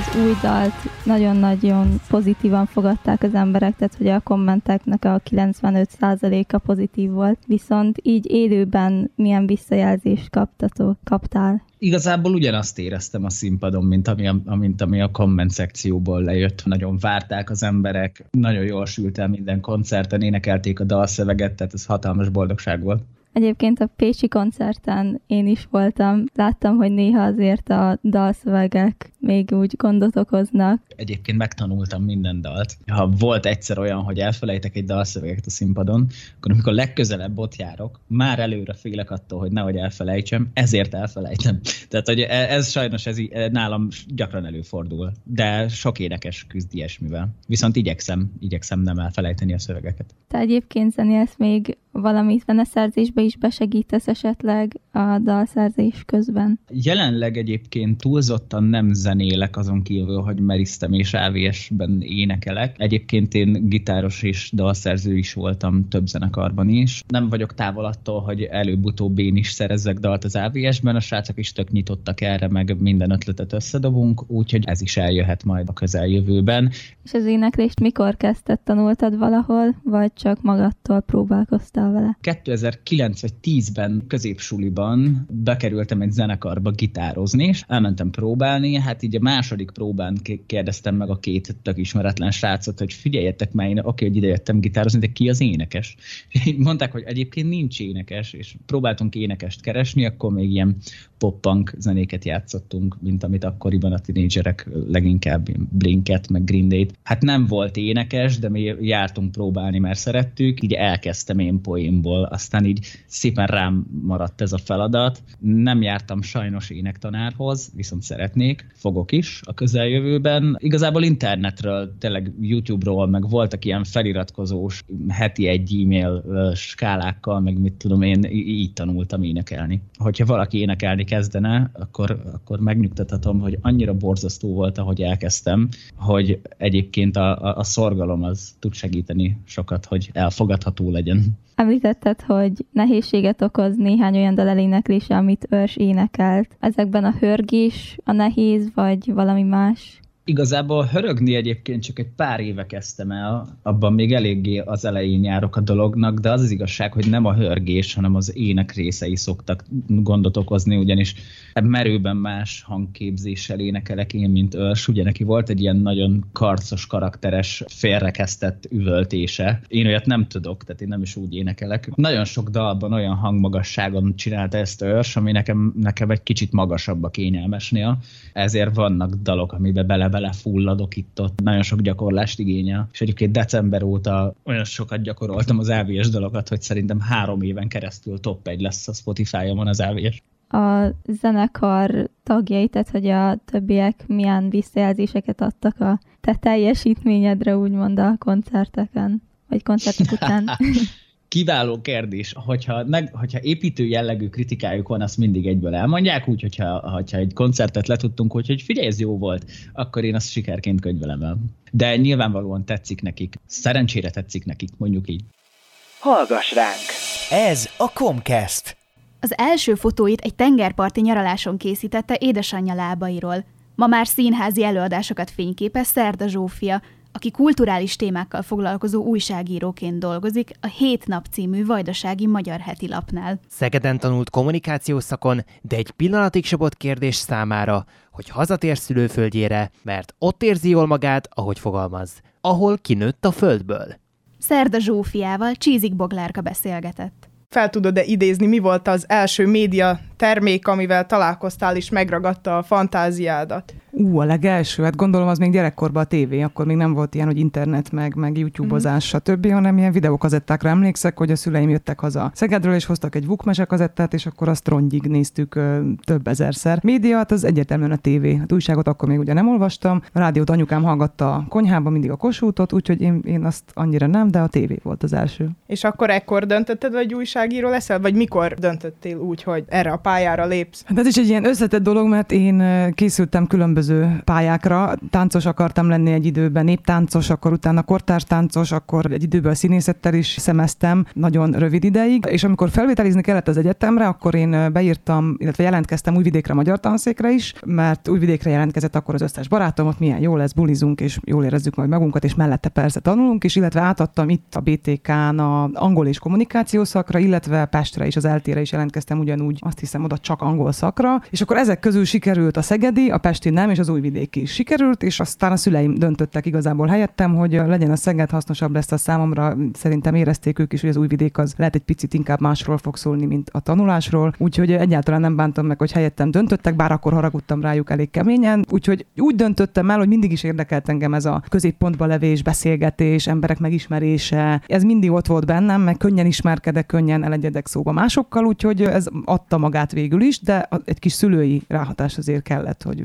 Az új dalt nagyon-nagyon pozitívan fogadták az emberek, tehát hogy a kommenteknek a 95%-a pozitív volt, viszont így élőben milyen visszajelzést kaptatok, kaptál? Igazából ugyanazt éreztem a színpadon, mint ami a, mint ami a komment szekcióból lejött. Nagyon várták az emberek, nagyon jól sült el minden koncerten, énekelték a dalszöveget, tehát ez hatalmas boldogság volt. Egyébként a Pécsi koncerten én is voltam. Láttam, hogy néha azért a dalszövegek még úgy gondot okoznak. Egyébként megtanultam minden dalt. Ha volt egyszer olyan, hogy elfelejtek egy dalszöveget a színpadon, akkor amikor legközelebb ott járok, már előre félek attól, hogy nehogy elfelejtsem, ezért elfelejtem. Tehát, hogy e- ez sajnos ez nálam gyakran előfordul, de sok énekes küzd ilyesmivel. Viszont igyekszem, igyekszem nem elfelejteni a szövegeket. Te egyébként zenélsz még valamit zeneszerzésbe is besegítesz esetleg a dalszerzés közben? Jelenleg egyébként túlzottan nem zenélek azon kívül, hogy meriztem és AVS-ben énekelek. Egyébként én gitáros és dalszerző is voltam több zenekarban is. Nem vagyok távol attól, hogy előbb-utóbb én is szerezzek dalt az AVS-ben, a srácok is tök nyitottak erre, meg minden ötletet összedobunk, úgyhogy ez is eljöhet majd a közeljövőben. És az éneklést mikor kezdted? Tanultad valahol, vagy csak magadtól próbálkoztál vele? 2009 vagy 10-ben középsuliban bekerültem egy zenekarba gitározni, és elmentem próbálni, hát így a második próbán kérdeztem meg a két tök ismeretlen srácot, hogy figyeljetek már, én oké, hogy idejöttem gitározni, de ki az énekes? Mondták, hogy egyébként nincs énekes, és próbáltunk énekest keresni, akkor még ilyen pop-punk zenéket játszottunk, mint amit akkoriban a tinédzserek leginkább Blinket, meg Green Day-t. Hát nem volt énekes, de mi jártunk próbálni, mert szerettük, így elkezdtem én poénból, aztán így szépen rám maradt ez a feladat. Nem jártam sajnos énektanárhoz, viszont szeretnék, fogok is a közeljövőben. Igazából internetről, tényleg YouTube-ról, meg voltak ilyen feliratkozós heti egy e-mail skálákkal, meg mit tudom én, így tanultam énekelni. Hogyha valaki énekelni kezdene, akkor, akkor megnyugtathatom, hogy annyira borzasztó volt, ahogy elkezdtem, hogy egyébként a, a, a szorgalom az tud segíteni sokat, hogy elfogadható legyen. Említetted, hogy nehézséget okoz néhány olyan dal eléneklése, amit őrs énekelt. Ezekben a hörgés a nehéz, vagy valami más? Igazából hörögni egyébként csak egy pár éve kezdtem el, abban még eléggé az elején járok a dolognak, de az az igazság, hogy nem a hörgés, hanem az ének részei szoktak gondot okozni, ugyanis merőben más hangképzéssel énekelek én, mint ős. Ugye neki volt egy ilyen nagyon karcos, karakteres, félrekeztett üvöltése. Én olyat nem tudok, tehát én nem is úgy énekelek. Nagyon sok dalban olyan hangmagasságon csinálta ezt ős, ami nekem, nekem egy kicsit magasabb a kényelmesnél. Ezért vannak dalok, amiben bele belefulladok itt-ott, nagyon sok gyakorlást igényel. És egyébként december óta olyan sokat gyakoroltam az AVS dalokat, hogy szerintem három éven keresztül top egy lesz a Spotify-on az AVS. A zenekar tagjai, tehát hogy a többiek milyen visszajelzéseket adtak a te teljesítményedre, úgymond a koncerteken, vagy koncertek után. Kiváló kérdés. Hogyha, meg, hogyha építő jellegű kritikájuk van, azt mindig egyből elmondják, úgy, hogyha, hogyha egy koncertet letudtunk, hogy, hogy figyelj, ez jó volt, akkor én azt sikerként könyvelem el. De nyilvánvalóan tetszik nekik. Szerencsére tetszik nekik, mondjuk így. Hallgass ránk! Ez a Comcast. Az első fotóit egy tengerparti nyaraláson készítette édesanyja lábairól. Ma már színházi előadásokat fényképez Szerda Zsófia, aki kulturális témákkal foglalkozó újságíróként dolgozik a Hét Nap című vajdasági magyar heti lapnál. Szegeden tanult kommunikációs szakon, de egy pillanatig volt kérdés számára, hogy hazatér szülőföldjére, mert ott érzi jól magát, ahogy fogalmaz, ahol kinőtt a földből. Szerda Zsófiával Csízik Boglárka beszélgetett. Fel tudod-e idézni, mi volt az első média termék, amivel találkoztál és megragadta a fantáziádat? Ú, a legelső, hát gondolom az még gyerekkorban a tévé, akkor még nem volt ilyen, hogy internet, meg, meg YouTube-ozás, mm. stb., hanem ilyen videókazettákra emlékszek, hogy a szüleim jöttek haza Szegedről, és hoztak egy Vukmese kazettát, és akkor azt rongyig néztük ö, több ezerszer. Média, hát az egyértelműen a tévé. Hát újságot akkor még ugye nem olvastam, a rádiót anyukám hallgatta a konyhában mindig a kosútot, úgyhogy én, én azt annyira nem, de a tévé volt az első. És akkor ekkor döntötted, hogy újságíró leszel, vagy mikor döntöttél úgy, hogy erre a pályára lépsz? Hát ez is egy ilyen összetett dolog, mert én készültem különböző pályákra. Táncos akartam lenni egy időben, néptáncos, akkor utána kortárs táncos, akkor egy időben színészettel is szemeztem nagyon rövid ideig, és amikor felvételizni kellett az egyetemre, akkor én beírtam, illetve jelentkeztem Újvidékre magyar tanszékre is, mert Újvidékre jelentkezett akkor az összes barátom, ott milyen jó lesz, bulizunk, és jól érezzük majd magunkat, és mellette persze tanulunk is, illetve átadtam itt a BTK-n a angol és kommunikáció szakra, illetve Pestre is, az eltére is jelentkeztem ugyanúgy, azt hiszem oda csak angol szakra, és akkor ezek közül sikerült a Szegedi, a Pesti nem, és az Újvidéki is sikerült, és aztán a szüleim döntöttek igazából helyettem, hogy legyen a Szeged hasznosabb lesz a számomra. Szerintem érezték ők is, hogy az Újvidék az lehet egy picit inkább másról fog szólni, mint a tanulásról. Úgyhogy egyáltalán nem bántam meg, hogy helyettem döntöttek, bár akkor haragudtam rájuk elég keményen. Úgyhogy úgy döntöttem el, hogy mindig is érdekelt engem ez a középpontba levés, beszélgetés, emberek megismerése. Ez mindig ott volt bennem, meg könnyen ismerkedek, könnyen elegyedek szóba másokkal, úgyhogy ez adta magát végül is, de egy kis szülői ráhatás azért kellett, hogy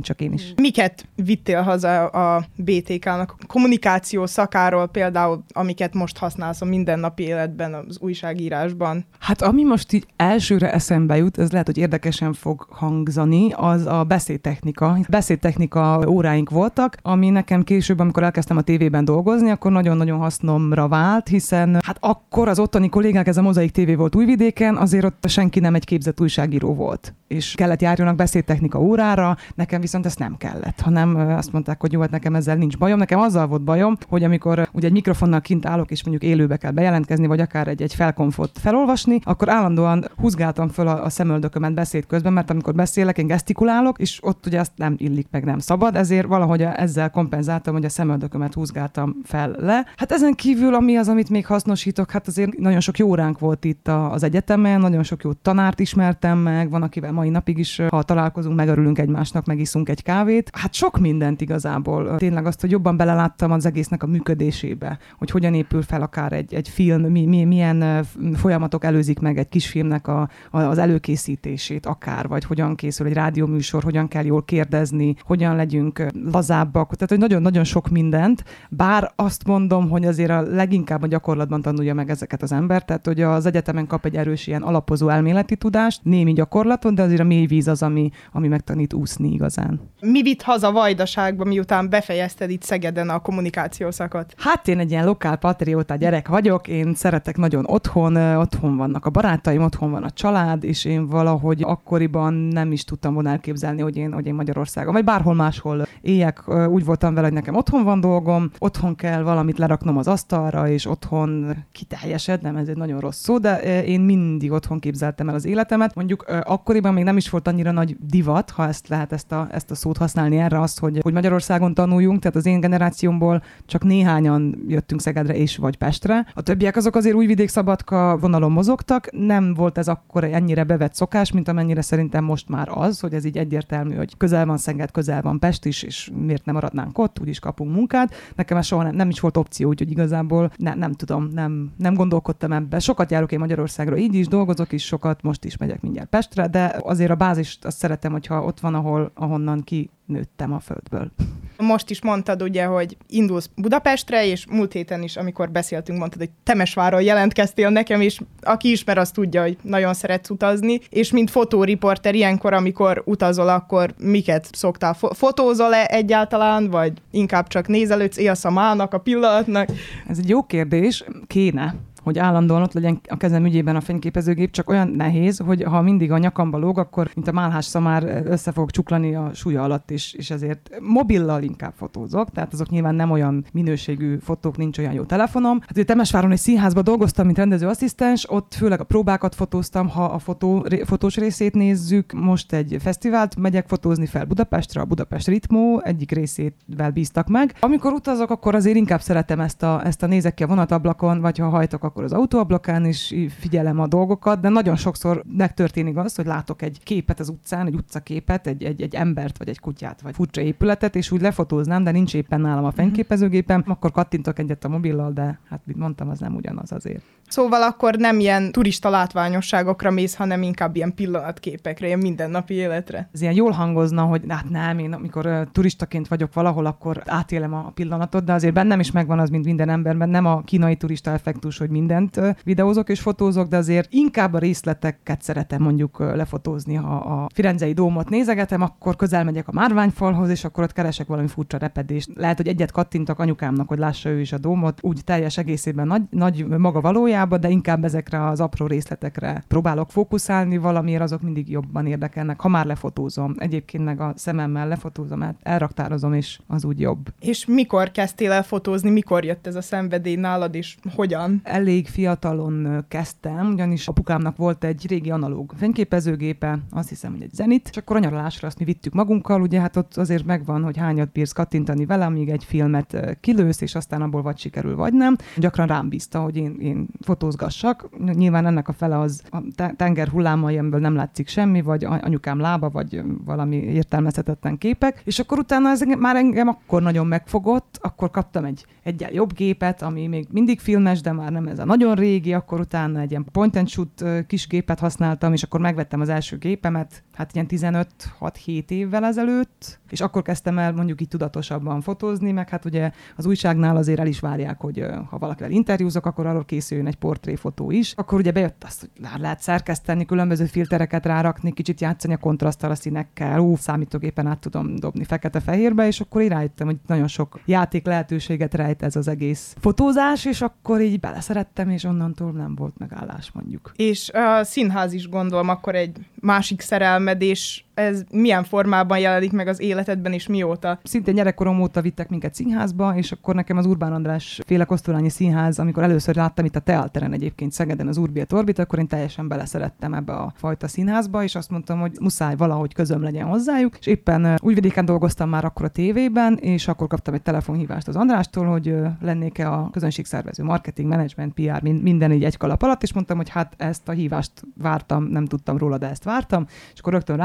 csak én is. Miket vittél haza a BTK-nak? Kommunikáció szakáról például, amiket most használsz a mindennapi életben, az újságírásban? Hát ami most így elsőre eszembe jut, ez lehet, hogy érdekesen fog hangzani, az a beszédtechnika. Beszédtechnika óráink voltak, ami nekem később, amikor elkezdtem a tévében dolgozni, akkor nagyon-nagyon hasznomra vált, hiszen hát akkor az ottani kollégák, ez a Mozaik TV volt Újvidéken, azért ott senki nem egy képzett újságíró volt és kellett járjanak beszédtechnika órára, nekem viszont ezt nem kellett, hanem azt mondták, hogy jó, hát nekem ezzel nincs bajom. Nekem azzal volt bajom, hogy amikor ugye egy mikrofonnal kint állok, és mondjuk élőbe kell bejelentkezni, vagy akár egy, egy felkonfot felolvasni, akkor állandóan húzgáltam föl a, a szemöldökömet beszéd közben, mert amikor beszélek, én gesztikulálok, és ott ugye azt nem illik meg, nem szabad, ezért valahogy ezzel kompenzáltam, hogy a szemöldökömet húzgáltam fel le. Hát ezen kívül, ami az, amit még hasznosítok, hát azért nagyon sok jó óránk volt itt az egyetemen, nagyon sok jó tanárt ismertem meg, van, akivel mai napig is, ha találkozunk, megörülünk egymásnak, megiszunk egy kávét. Hát sok mindent igazából. Tényleg azt, hogy jobban beleláttam az egésznek a működésébe, hogy hogyan épül fel akár egy, egy film, mi, mi, milyen folyamatok előzik meg egy kisfilmnek a, a, az előkészítését akár, vagy hogyan készül egy rádióműsor, hogyan kell jól kérdezni, hogyan legyünk lazábbak. Tehát, hogy nagyon-nagyon sok mindent, bár azt mondom, hogy azért a leginkább a gyakorlatban tanulja meg ezeket az ember, tehát hogy az egyetemen kap egy erős ilyen alapozó elméleti tudást, némi gyakorlaton, de azért a mély víz az, ami, ami megtanít úszni igazán. Mi vitt haza Vajdaságba, miután befejezted itt Szegeden a kommunikációszakot? Hát én egy ilyen lokál patrióta gyerek vagyok, én szeretek nagyon otthon, otthon vannak a barátaim, otthon van a család, és én valahogy akkoriban nem is tudtam volna elképzelni, hogy én, hogy én Magyarországon, vagy bárhol máshol éljek. Úgy voltam vele, hogy nekem otthon van dolgom, otthon kell valamit leraknom az asztalra, és otthon kiteljesednem, ez egy nagyon rossz szó, de én mindig otthon képzeltem el az életemet. Mondjuk akkoriban még nem is volt annyira nagy divat, ha ezt lehet ezt a, ezt a szót használni erre, azt, hogy, hogy Magyarországon tanuljunk, tehát az én generációmból csak néhányan jöttünk Szegedre és vagy Pestre. A többiek azok azért újvidék szabadka vonalon mozogtak, nem volt ez akkor ennyire bevett szokás, mint amennyire szerintem most már az, hogy ez így egyértelmű, hogy közel van Szeged, közel van Pest is, és miért nem maradnánk ott, úgyis kapunk munkát. Nekem ez soha nem, nem is volt opció, úgyhogy igazából ne, nem tudom, nem, nem gondolkodtam ebbe. Sokat járok én Magyarországra, így is dolgozok is sokat, most is megyek mindjárt Pestre, de azért a bázist azt szeretem, hogyha ott van, ahol, ahonnan ki nőttem a földből. Most is mondtad ugye, hogy indulsz Budapestre, és múlt héten is, amikor beszéltünk, mondtad, hogy Temesváron jelentkeztél nekem, és aki ismer, az tudja, hogy nagyon szeretsz utazni, és mint fotóriporter ilyenkor, amikor utazol, akkor miket szoktál? Fotózol-e egyáltalán, vagy inkább csak nézelődsz, élsz a mának, a pillanatnak? Ez egy jó kérdés, kéne hogy állandóan ott legyen a kezem ügyében a fényképezőgép, csak olyan nehéz, hogy ha mindig a nyakamba lóg, akkor mint a málhás szamár össze fog csuklani a súlya alatt is, és ezért mobillal inkább fotózok, tehát azok nyilván nem olyan minőségű fotók, nincs olyan jó telefonom. Hát ugye Temesváron egy színházban dolgoztam, mint rendezőasszisztens, ott főleg a próbákat fotóztam, ha a fotó, fotós részét nézzük. Most egy fesztivált megyek fotózni fel Budapestre, a Budapest Ritmó egyik részével bíztak meg. Amikor utazok, akkor azért inkább szeretem ezt a, ezt a nézek ki a vonatablakon, vagy ha hajtok, akkor az autóablakán is figyelem a dolgokat, de nagyon sokszor megtörténik az, hogy látok egy képet az utcán, egy utcaképet, egy, egy, egy embert, vagy egy kutyát, vagy furcsa épületet, és úgy lefotóznám, de nincs éppen nálam a fényképezőgépem, akkor kattintok egyet a mobillal, de hát mint mondtam, az nem ugyanaz azért. Szóval akkor nem ilyen turista látványosságokra mész, hanem inkább ilyen pillanatképekre, ilyen mindennapi életre. Ez ilyen jól hangozna, hogy hát nem, én amikor uh, turistaként vagyok valahol, akkor átélem a pillanatot, de azért bennem is megvan az, mint minden emberben, nem a kínai turista effektus, hogy mindent videózok és fotózok, de azért inkább a részleteket szeretem mondjuk lefotózni, ha a Firenzei dómot nézegetem, akkor közel megyek a márványfalhoz, és akkor ott keresek valami furcsa repedést. Lehet, hogy egyet kattintok anyukámnak, hogy lássa ő is a dómot, úgy teljes egészében nagy, nagy maga valójában, de inkább ezekre az apró részletekre próbálok fókuszálni, valamiért azok mindig jobban érdekelnek, ha már lefotózom. Egyébként meg a szememmel lefotózom, hát elraktározom, és az úgy jobb. És mikor kezdtél el fotózni, mikor jött ez a szenvedély nálad, és hogyan? Elég elég fiatalon kezdtem, ugyanis apukámnak volt egy régi analóg fényképezőgépe, azt hiszem, hogy egy Zenit, és akkor a nyaralásra azt mi vittük magunkkal, ugye hát ott azért megvan, hogy hányat bírsz kattintani vele, amíg egy filmet kilősz, és aztán abból vagy sikerül, vagy nem. Gyakran rám bízta, hogy én, én fotózgassak. Nyilván ennek a fele az a tenger hullámai, amiből nem látszik semmi, vagy anyukám lába, vagy valami értelmezhetetlen képek. És akkor utána ez már engem akkor nagyon megfogott, akkor kaptam egy egyel jobb gépet, ami még mindig filmes, de már nem ez a nagyon régi, akkor utána egy ilyen point and shoot kis gépet használtam, és akkor megvettem az első gépemet, hát ilyen 15-6-7 évvel ezelőtt, és akkor kezdtem el mondjuk így tudatosabban fotózni, meg hát ugye az újságnál azért el is várják, hogy ha valakivel interjúzok, akkor arról készüljön egy portréfotó is. Akkor ugye bejött azt, hogy lehet szerkeszteni, különböző filtereket rárakni, kicsit játszani a kontraszttal, a színekkel, ú, számítógépen át tudom dobni fekete-fehérbe, és akkor irányítom, hogy nagyon sok játék lehetőséget rejt ez az egész fotózás, és akkor így beleszerettem, és onnantól nem volt megállás mondjuk. És a színház is gondolom akkor egy másik szerelmed, és ez milyen formában jelenik meg az életedben, és mióta? Szintén gyerekkorom óta vittek minket színházba, és akkor nekem az Urbán András féle Kosztolányi Színház, amikor először láttam itt a Teateren egyébként Szegeden az Urbiet Orbit, akkor én teljesen beleszerettem ebbe a fajta színházba, és azt mondtam, hogy muszáj valahogy közöm legyen hozzájuk. És éppen újvidéken dolgoztam már akkor a tévében, és akkor kaptam egy telefonhívást az Andrástól, hogy lennék-e a közönségszervező, marketing, management, PR, minden így egy kalap alatt, és mondtam, hogy hát ezt a hívást vártam, nem tudtam róla, de ezt vártam, és akkor rögtön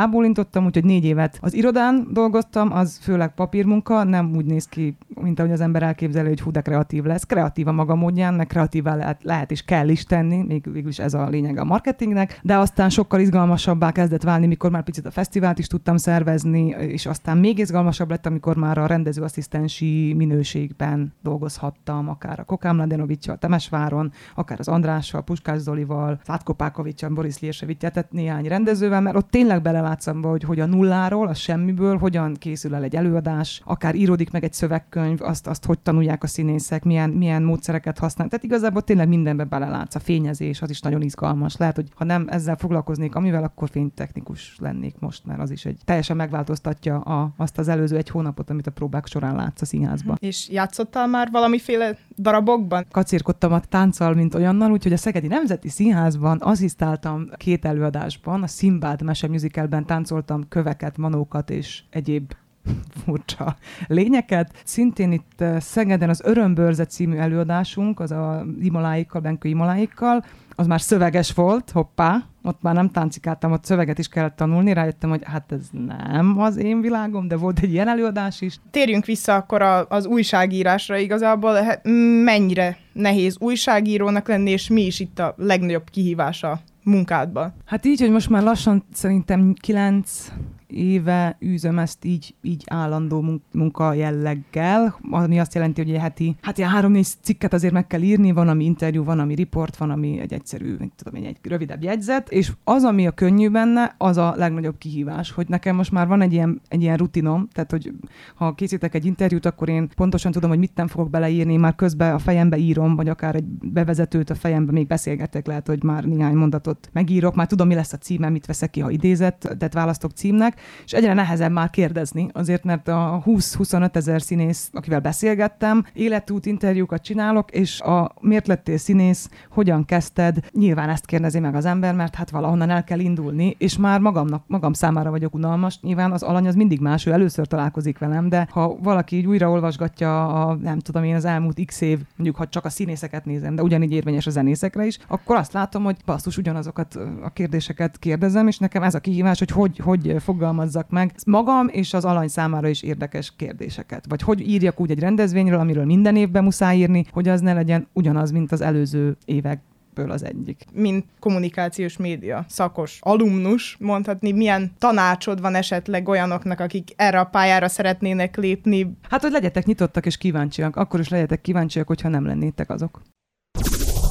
rábólintottam, úgyhogy négy évet az irodán dolgoztam, az főleg papírmunka, nem úgy néz ki, mint ahogy az ember elképzeli, hogy hú, de kreatív lesz. Kreatív a maga módján, meg kreatívá lehet, lehet és kell is tenni, még végül is ez a lényeg a marketingnek, de aztán sokkal izgalmasabbá kezdett válni, mikor már picit a fesztivált is tudtam szervezni, és aztán még izgalmasabb lett, amikor már a rendezőasszisztensi minőségben dolgozhattam, akár a Kokám Ladenovicsal, Temesváron, akár az Andrással, Puskás Zolival, Szátkopákovicsal, Boris Liersevicsel, tehát néhány rendezővel, mert ott tényleg belelátszom, hogy, hogy a nulláról, a semmiből hogyan készül el egy előadás, akár íródik meg egy szövegkönyv, azt, azt hogy tanulják a színészek, milyen, milyen módszereket használnak. Tehát igazából tényleg mindenbe belelátsz. A fényezés az is nagyon izgalmas. Lehet, hogy ha nem ezzel foglalkoznék, amivel, akkor fénytechnikus lennék most, mert az is egy teljesen megváltoztatja a, azt az előző egy hónapot, amit a próbák során látsz a színházban. És játszottál már valamiféle darabokban? Kacérkodtam a tánccal, mint olyannal, úgyhogy a Szegedi Nemzeti Színházban asszisztáltam két előadásban, a Simbad mese musicalben táncoltam köveket, manókat és egyéb furcsa lényeket. Szintén itt eh, Szegeden az Örömbörze című előadásunk, az a Imoláikkal, Benkő Imoláikkal, az már szöveges volt, hoppá, ott már nem táncikáltam, ott szöveget is kellett tanulni, rájöttem, hogy hát ez nem az én világom, de volt egy ilyen előadás is. Térjünk vissza akkor a, az újságírásra igazából, hát mennyire nehéz újságírónak lenni, és mi is itt a legnagyobb kihívása munkádban? Hát így, hogy most már lassan szerintem kilenc éve űzöm ezt így, így állandó munka jelleggel, ami azt jelenti, hogy egy heti, hát ilyen három-négy cikket azért meg kell írni, van, ami interjú, van, ami riport, van, ami egy egyszerű, tudom én, egy rövidebb jegyzet, és az, ami a könnyű benne, az a legnagyobb kihívás, hogy nekem most már van egy ilyen, egy ilyen rutinom, tehát, hogy ha készítek egy interjút, akkor én pontosan tudom, hogy mit nem fogok beleírni, már közben a fejembe írom, vagy akár egy bevezetőt a fejembe még beszélgetek, lehet, hogy már néhány mondatot megírok, már tudom, mi lesz a címe, mit veszek ki, ha idézett, tehát választok címnek, és egyre nehezebb már kérdezni, azért mert a 20-25 ezer színész, akivel beszélgettem, életút interjúkat csinálok, és a miért lettél színész, hogyan kezdted, nyilván ezt kérdezi meg az ember, mert hát valahonnan el kell indulni, és már magamnak, magam számára vagyok unalmas, nyilván az alany az mindig más, ő először találkozik velem, de ha valaki így újra olvasgatja a, nem tudom én, az elmúlt x év, mondjuk ha csak a színészeket nézem, de ugyanígy érvényes a zenészekre is, akkor azt látom, hogy basszus ugyanazokat a kérdéseket kérdezem, és nekem ez a kihívás, hogy hogy, hogy fogalmazzak meg magam és az alany számára is érdekes kérdéseket. Vagy hogy írjak úgy egy rendezvényről, amiről minden évben muszáj írni, hogy az ne legyen ugyanaz, mint az előző évek ből az egyik. Mint kommunikációs média szakos alumnus, mondhatni, milyen tanácsod van esetleg olyanoknak, akik erre a pályára szeretnének lépni? Hát, hogy legyetek nyitottak és kíváncsiak. Akkor is legyetek kíváncsiak, hogyha nem lennétek azok.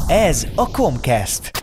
Ez a Comcast.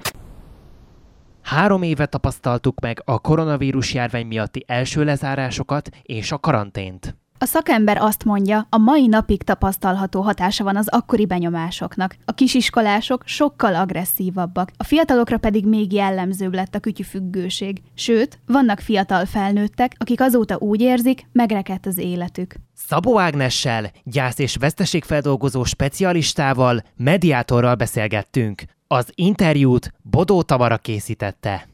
Három éve tapasztaltuk meg a koronavírus járvány miatti első lezárásokat és a karantént. A szakember azt mondja, a mai napig tapasztalható hatása van az akkori benyomásoknak. A kisiskolások sokkal agresszívabbak, a fiatalokra pedig még jellemzőbb lett a kütyüfüggőség. Sőt, vannak fiatal felnőttek, akik azóta úgy érzik, megrekedt az életük. Szabó Ágnessel, gyász és veszteségfeldolgozó specialistával, mediátorral beszélgettünk. Az interjút Bodó Tamara készítette.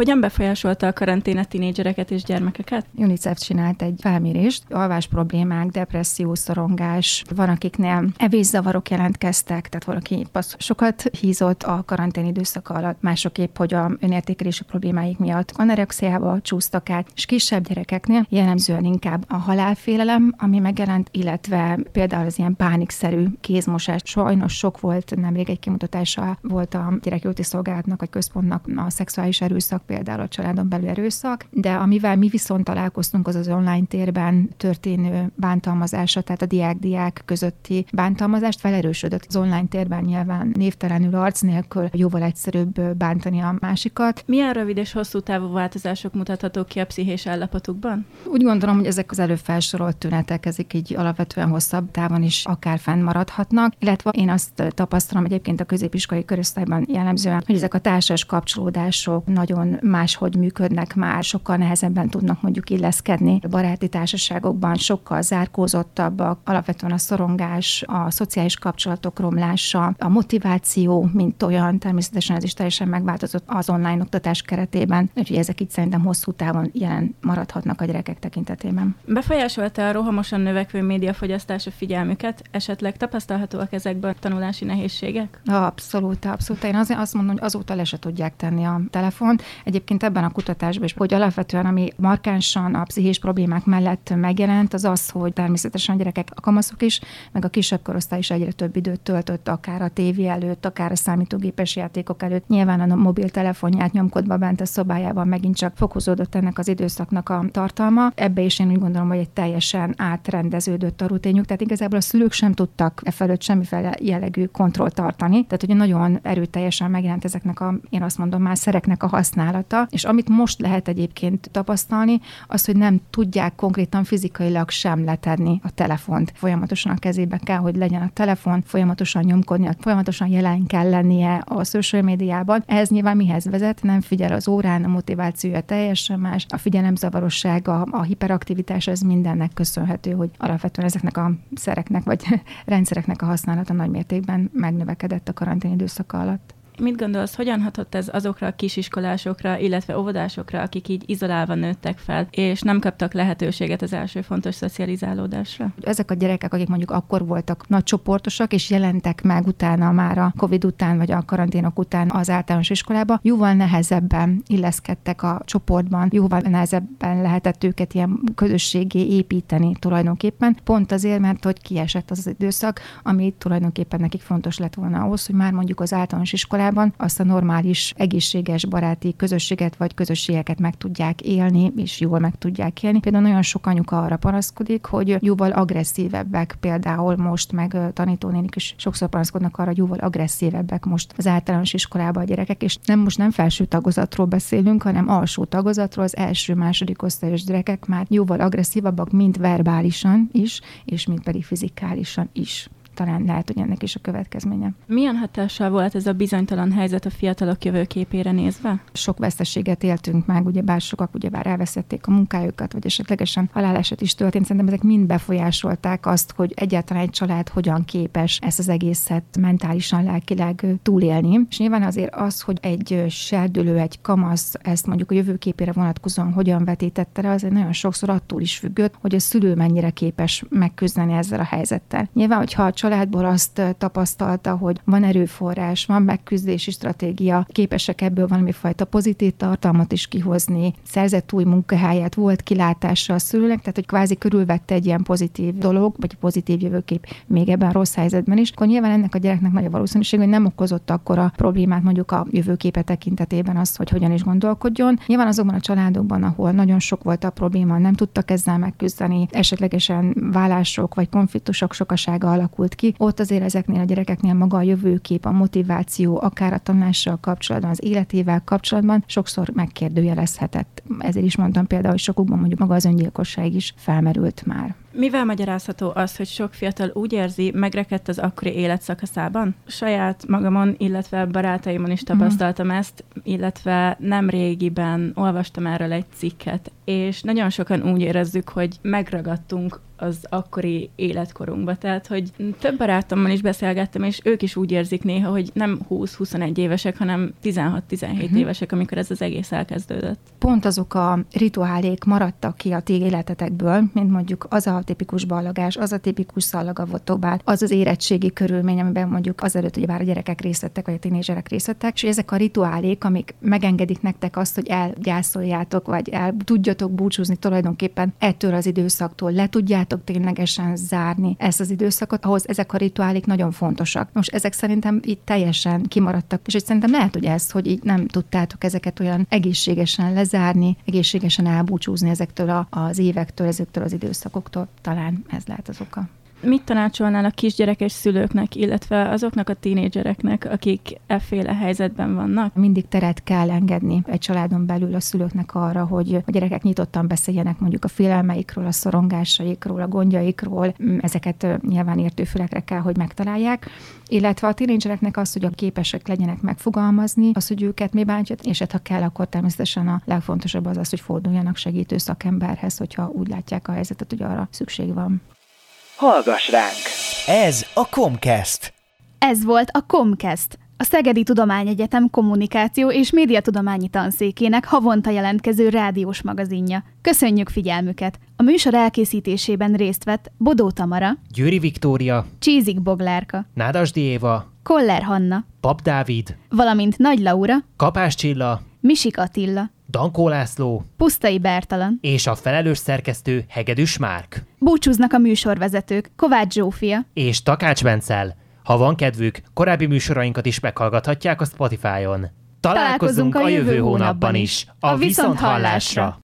Hogyan befolyásolta a karantén a tinédzsereket és gyermekeket? UNICEF csinált egy felmérést, alvás problémák, depresszió, szorongás, van akiknél evészavarok jelentkeztek, tehát valaki sokat hízott a karantén időszak alatt, mások épp, hogy a önértékelési problémáik miatt anorexiába csúsztak át, és kisebb gyerekeknél jellemzően inkább a halálfélelem, ami megjelent, illetve például az ilyen pánikszerű kézmosás. Sajnos sok volt, nemrég egy kimutatása volt a gyerekjóti szolgálatnak, a központnak a szexuális erőszak például a családon belül erőszak, de amivel mi viszont találkoztunk, az az online térben történő bántalmazása, tehát a diák-diák közötti bántalmazást felerősödött. Az online térben nyilván névtelenül arc nélkül jóval egyszerűbb bántani a másikat. Milyen rövid és hosszú távú változások mutathatók ki a pszichés állapotukban? Úgy gondolom, hogy ezek az előbb felsorolt tünetek, ezek így alapvetően hosszabb távon is akár fennmaradhatnak, illetve én azt tapasztalom egyébként a középiskolai korosztályban jellemzően, hogy ezek a társas kapcsolódások nagyon máshogy működnek már, sokkal nehezebben tudnak mondjuk illeszkedni. A baráti társaságokban sokkal zárkózottabbak, alapvetően a szorongás, a szociális kapcsolatok romlása, a motiváció, mint olyan, természetesen ez is teljesen megváltozott az online oktatás keretében, úgyhogy ezek itt szerintem hosszú távon jelen maradhatnak a gyerekek tekintetében. Befolyásolta a rohamosan növekvő médiafogyasztás a figyelmüket? Esetleg tapasztalhatóak ezekben tanulási nehézségek? Abszolút, abszolút. Én azt mondom, hogy azóta le se tudják tenni a telefont. Egyébként ebben a kutatásban is, hogy alapvetően ami markánsan a pszichés problémák mellett megjelent, az az, hogy természetesen a gyerekek, a kamaszok is, meg a kisebb korosztály is egyre több időt töltött, akár a tévé előtt, akár a számítógépes játékok előtt. Nyilván a mobiltelefonját nyomkodva bent a szobájában megint csak fokozódott ennek az időszaknak a tartalma. Ebbe is én úgy gondolom, hogy egy teljesen átrendeződött a rutinjuk, tehát igazából a szülők sem tudtak e felett semmiféle jellegű kontrollt tartani. Tehát, hogy nagyon erőteljesen megjelent ezeknek a, én azt mondom már szereknek a használata használata, és amit most lehet egyébként tapasztalni, az, hogy nem tudják konkrétan fizikailag sem letenni a telefont. Folyamatosan a kezébe kell, hogy legyen a telefon, folyamatosan nyomkodni, folyamatosan jelen kell lennie a social médiában. Ez nyilván mihez vezet? Nem figyel az órán, a motivációja teljesen más, a figyelemzavarossága, a hiperaktivitás, ez mindennek köszönhető, hogy alapvetően ezeknek a szereknek vagy rendszereknek a használata nagy mértékben megnövekedett a karantén időszaka alatt. Mit gondolsz, hogyan hatott ez azokra a kisiskolásokra, illetve óvodásokra, akik így izolálva nőttek fel, és nem kaptak lehetőséget az első fontos szocializálódásra? Ezek a gyerekek, akik mondjuk akkor voltak nagy csoportosak, és jelentek meg utána már a COVID után, vagy a karanténok után az általános iskolába, jóval nehezebben illeszkedtek a csoportban, jóval nehezebben lehetett őket ilyen közösségé építeni tulajdonképpen, pont azért, mert hogy kiesett az, az időszak, ami tulajdonképpen nekik fontos lett volna ahhoz, hogy már mondjuk az általános iskolában iskolában azt a normális, egészséges baráti közösséget vagy közösségeket meg tudják élni, és jól meg tudják élni. Például nagyon sok anyuka arra panaszkodik, hogy jóval agresszívebbek, például most meg tanítónénik is sokszor panaszkodnak arra, hogy jóval agresszívebbek most az általános iskolában a gyerekek, és nem most nem felső tagozatról beszélünk, hanem alsó tagozatról, az első, második osztályos gyerekek már jóval agresszívabbak, mint verbálisan is, és mint pedig fizikálisan is talán lehet, hogy ennek is a következménye. Milyen hatással volt ez a bizonytalan helyzet a fiatalok jövőképére nézve? Sok veszteséget éltünk meg, ugye bár sokak bár elveszették a munkájukat, vagy esetlegesen haláleset is történt. Szerintem ezek mind befolyásolták azt, hogy egyáltalán egy család hogyan képes ezt az egészet mentálisan, lelkileg túlélni. És nyilván azért az, hogy egy serdülő, egy kamasz ezt mondjuk a jövőképére vonatkozóan hogyan vetítette le, azért nagyon sokszor attól is függött, hogy a szülő mennyire képes megküzdeni ezzel a helyzettel. Nyilván, hogyha a családból azt tapasztalta, hogy van erőforrás, van megküzdési stratégia, képesek ebből valami fajta pozitív tartalmat is kihozni, szerzett új munkahelyet, volt kilátása a szülőnek, tehát hogy kvázi körülvette egy ilyen pozitív dolog, vagy pozitív jövőkép még ebben rossz helyzetben is, akkor nyilván ennek a gyereknek nagy a valószínűség, hogy nem okozott akkor a problémát mondjuk a jövőképe tekintetében az, hogy hogyan is gondolkodjon. Nyilván azokban a családokban, ahol nagyon sok volt a probléma, nem tudtak ezzel megküzdeni, esetlegesen vállások vagy konfliktusok sokasága alakult ki, ott azért ezeknél a gyerekeknél maga a jövőkép, a motiváció, akár a tanulással kapcsolatban, az életével kapcsolatban sokszor megkérdőjelezhetett. Ezért is mondtam például, hogy sokukban mondjuk maga az öngyilkosság is felmerült már. Mivel magyarázható az, hogy sok fiatal úgy érzi, megrekedt az akkori életszakaszában? Saját magamon, illetve barátaimon is tapasztaltam mm. ezt, illetve nem régiben olvastam erről egy cikket, és nagyon sokan úgy érezzük, hogy megragadtunk az akkori életkorunkba. Tehát, hogy több barátommal is beszélgettem, és ők is úgy érzik néha, hogy nem 20-21 évesek, hanem 16-17 uh-huh. évesek, amikor ez az egész elkezdődött. Pont azok a rituálék maradtak ki a ti életetekből, mint mondjuk az a tipikus ballagás, az a tipikus szallagavotobál, az az érettségi körülmény, amiben mondjuk azelőtt, hogy bár a gyerekek részt vettek, vagy a tínézserek részt és ezek a rituálék, amik megengedik nektek azt, hogy elgyászoljátok, vagy el tudjatok búcsúzni tulajdonképpen ettől az időszaktól, le tudjátok ténylegesen zárni ezt az időszakot, ahhoz ezek a rituálik nagyon fontosak. Most ezek szerintem itt teljesen kimaradtak, és hogy szerintem lehet, hogy ez, hogy így nem tudtátok ezeket olyan egészségesen lezárni, egészségesen elbúcsúzni ezektől a, az évektől, ezektől az időszakoktól, talán ez lehet az oka. Mit tanácsolnál a kisgyerekes szülőknek, illetve azoknak a tínédzsereknek, akik efféle helyzetben vannak? Mindig teret kell engedni egy családon belül a szülőknek arra, hogy a gyerekek nyitottan beszéljenek mondjuk a félelmeikről, a szorongásaikról, a gondjaikról. Ezeket nyilván értőfülekre kell, hogy megtalálják. Illetve a tínédzsereknek az, hogy a képesek legyenek megfogalmazni, az, hogy őket mi bántja, és hát ha kell, akkor természetesen a legfontosabb az az, hogy forduljanak segítő szakemberhez, hogyha úgy látják a helyzetet, hogy arra szükség van. Hallgass ránk! Ez a Comcast. Ez volt a Comcast, a Szegedi Tudományegyetem kommunikáció és médiatudományi tanszékének havonta jelentkező rádiós magazinja. Köszönjük figyelmüket! A műsor elkészítésében részt vett Bodó Tamara, Győri Viktória, Csízik Boglárka, Nádasdi Éva, Koller Hanna, Pap Dávid, valamint Nagy Laura, Kapás Csilla, Misik Attila, Dankó László Pusztai Bertalan és a felelős szerkesztő Hegedűs Márk. Búcsúznak a műsorvezetők Kovács Zsófia és Takács Bencel. Ha van kedvük, korábbi műsorainkat is meghallgathatják a Spotify-on. Találkozunk, Találkozunk a jövő hónapban is, a Viszonthallásra!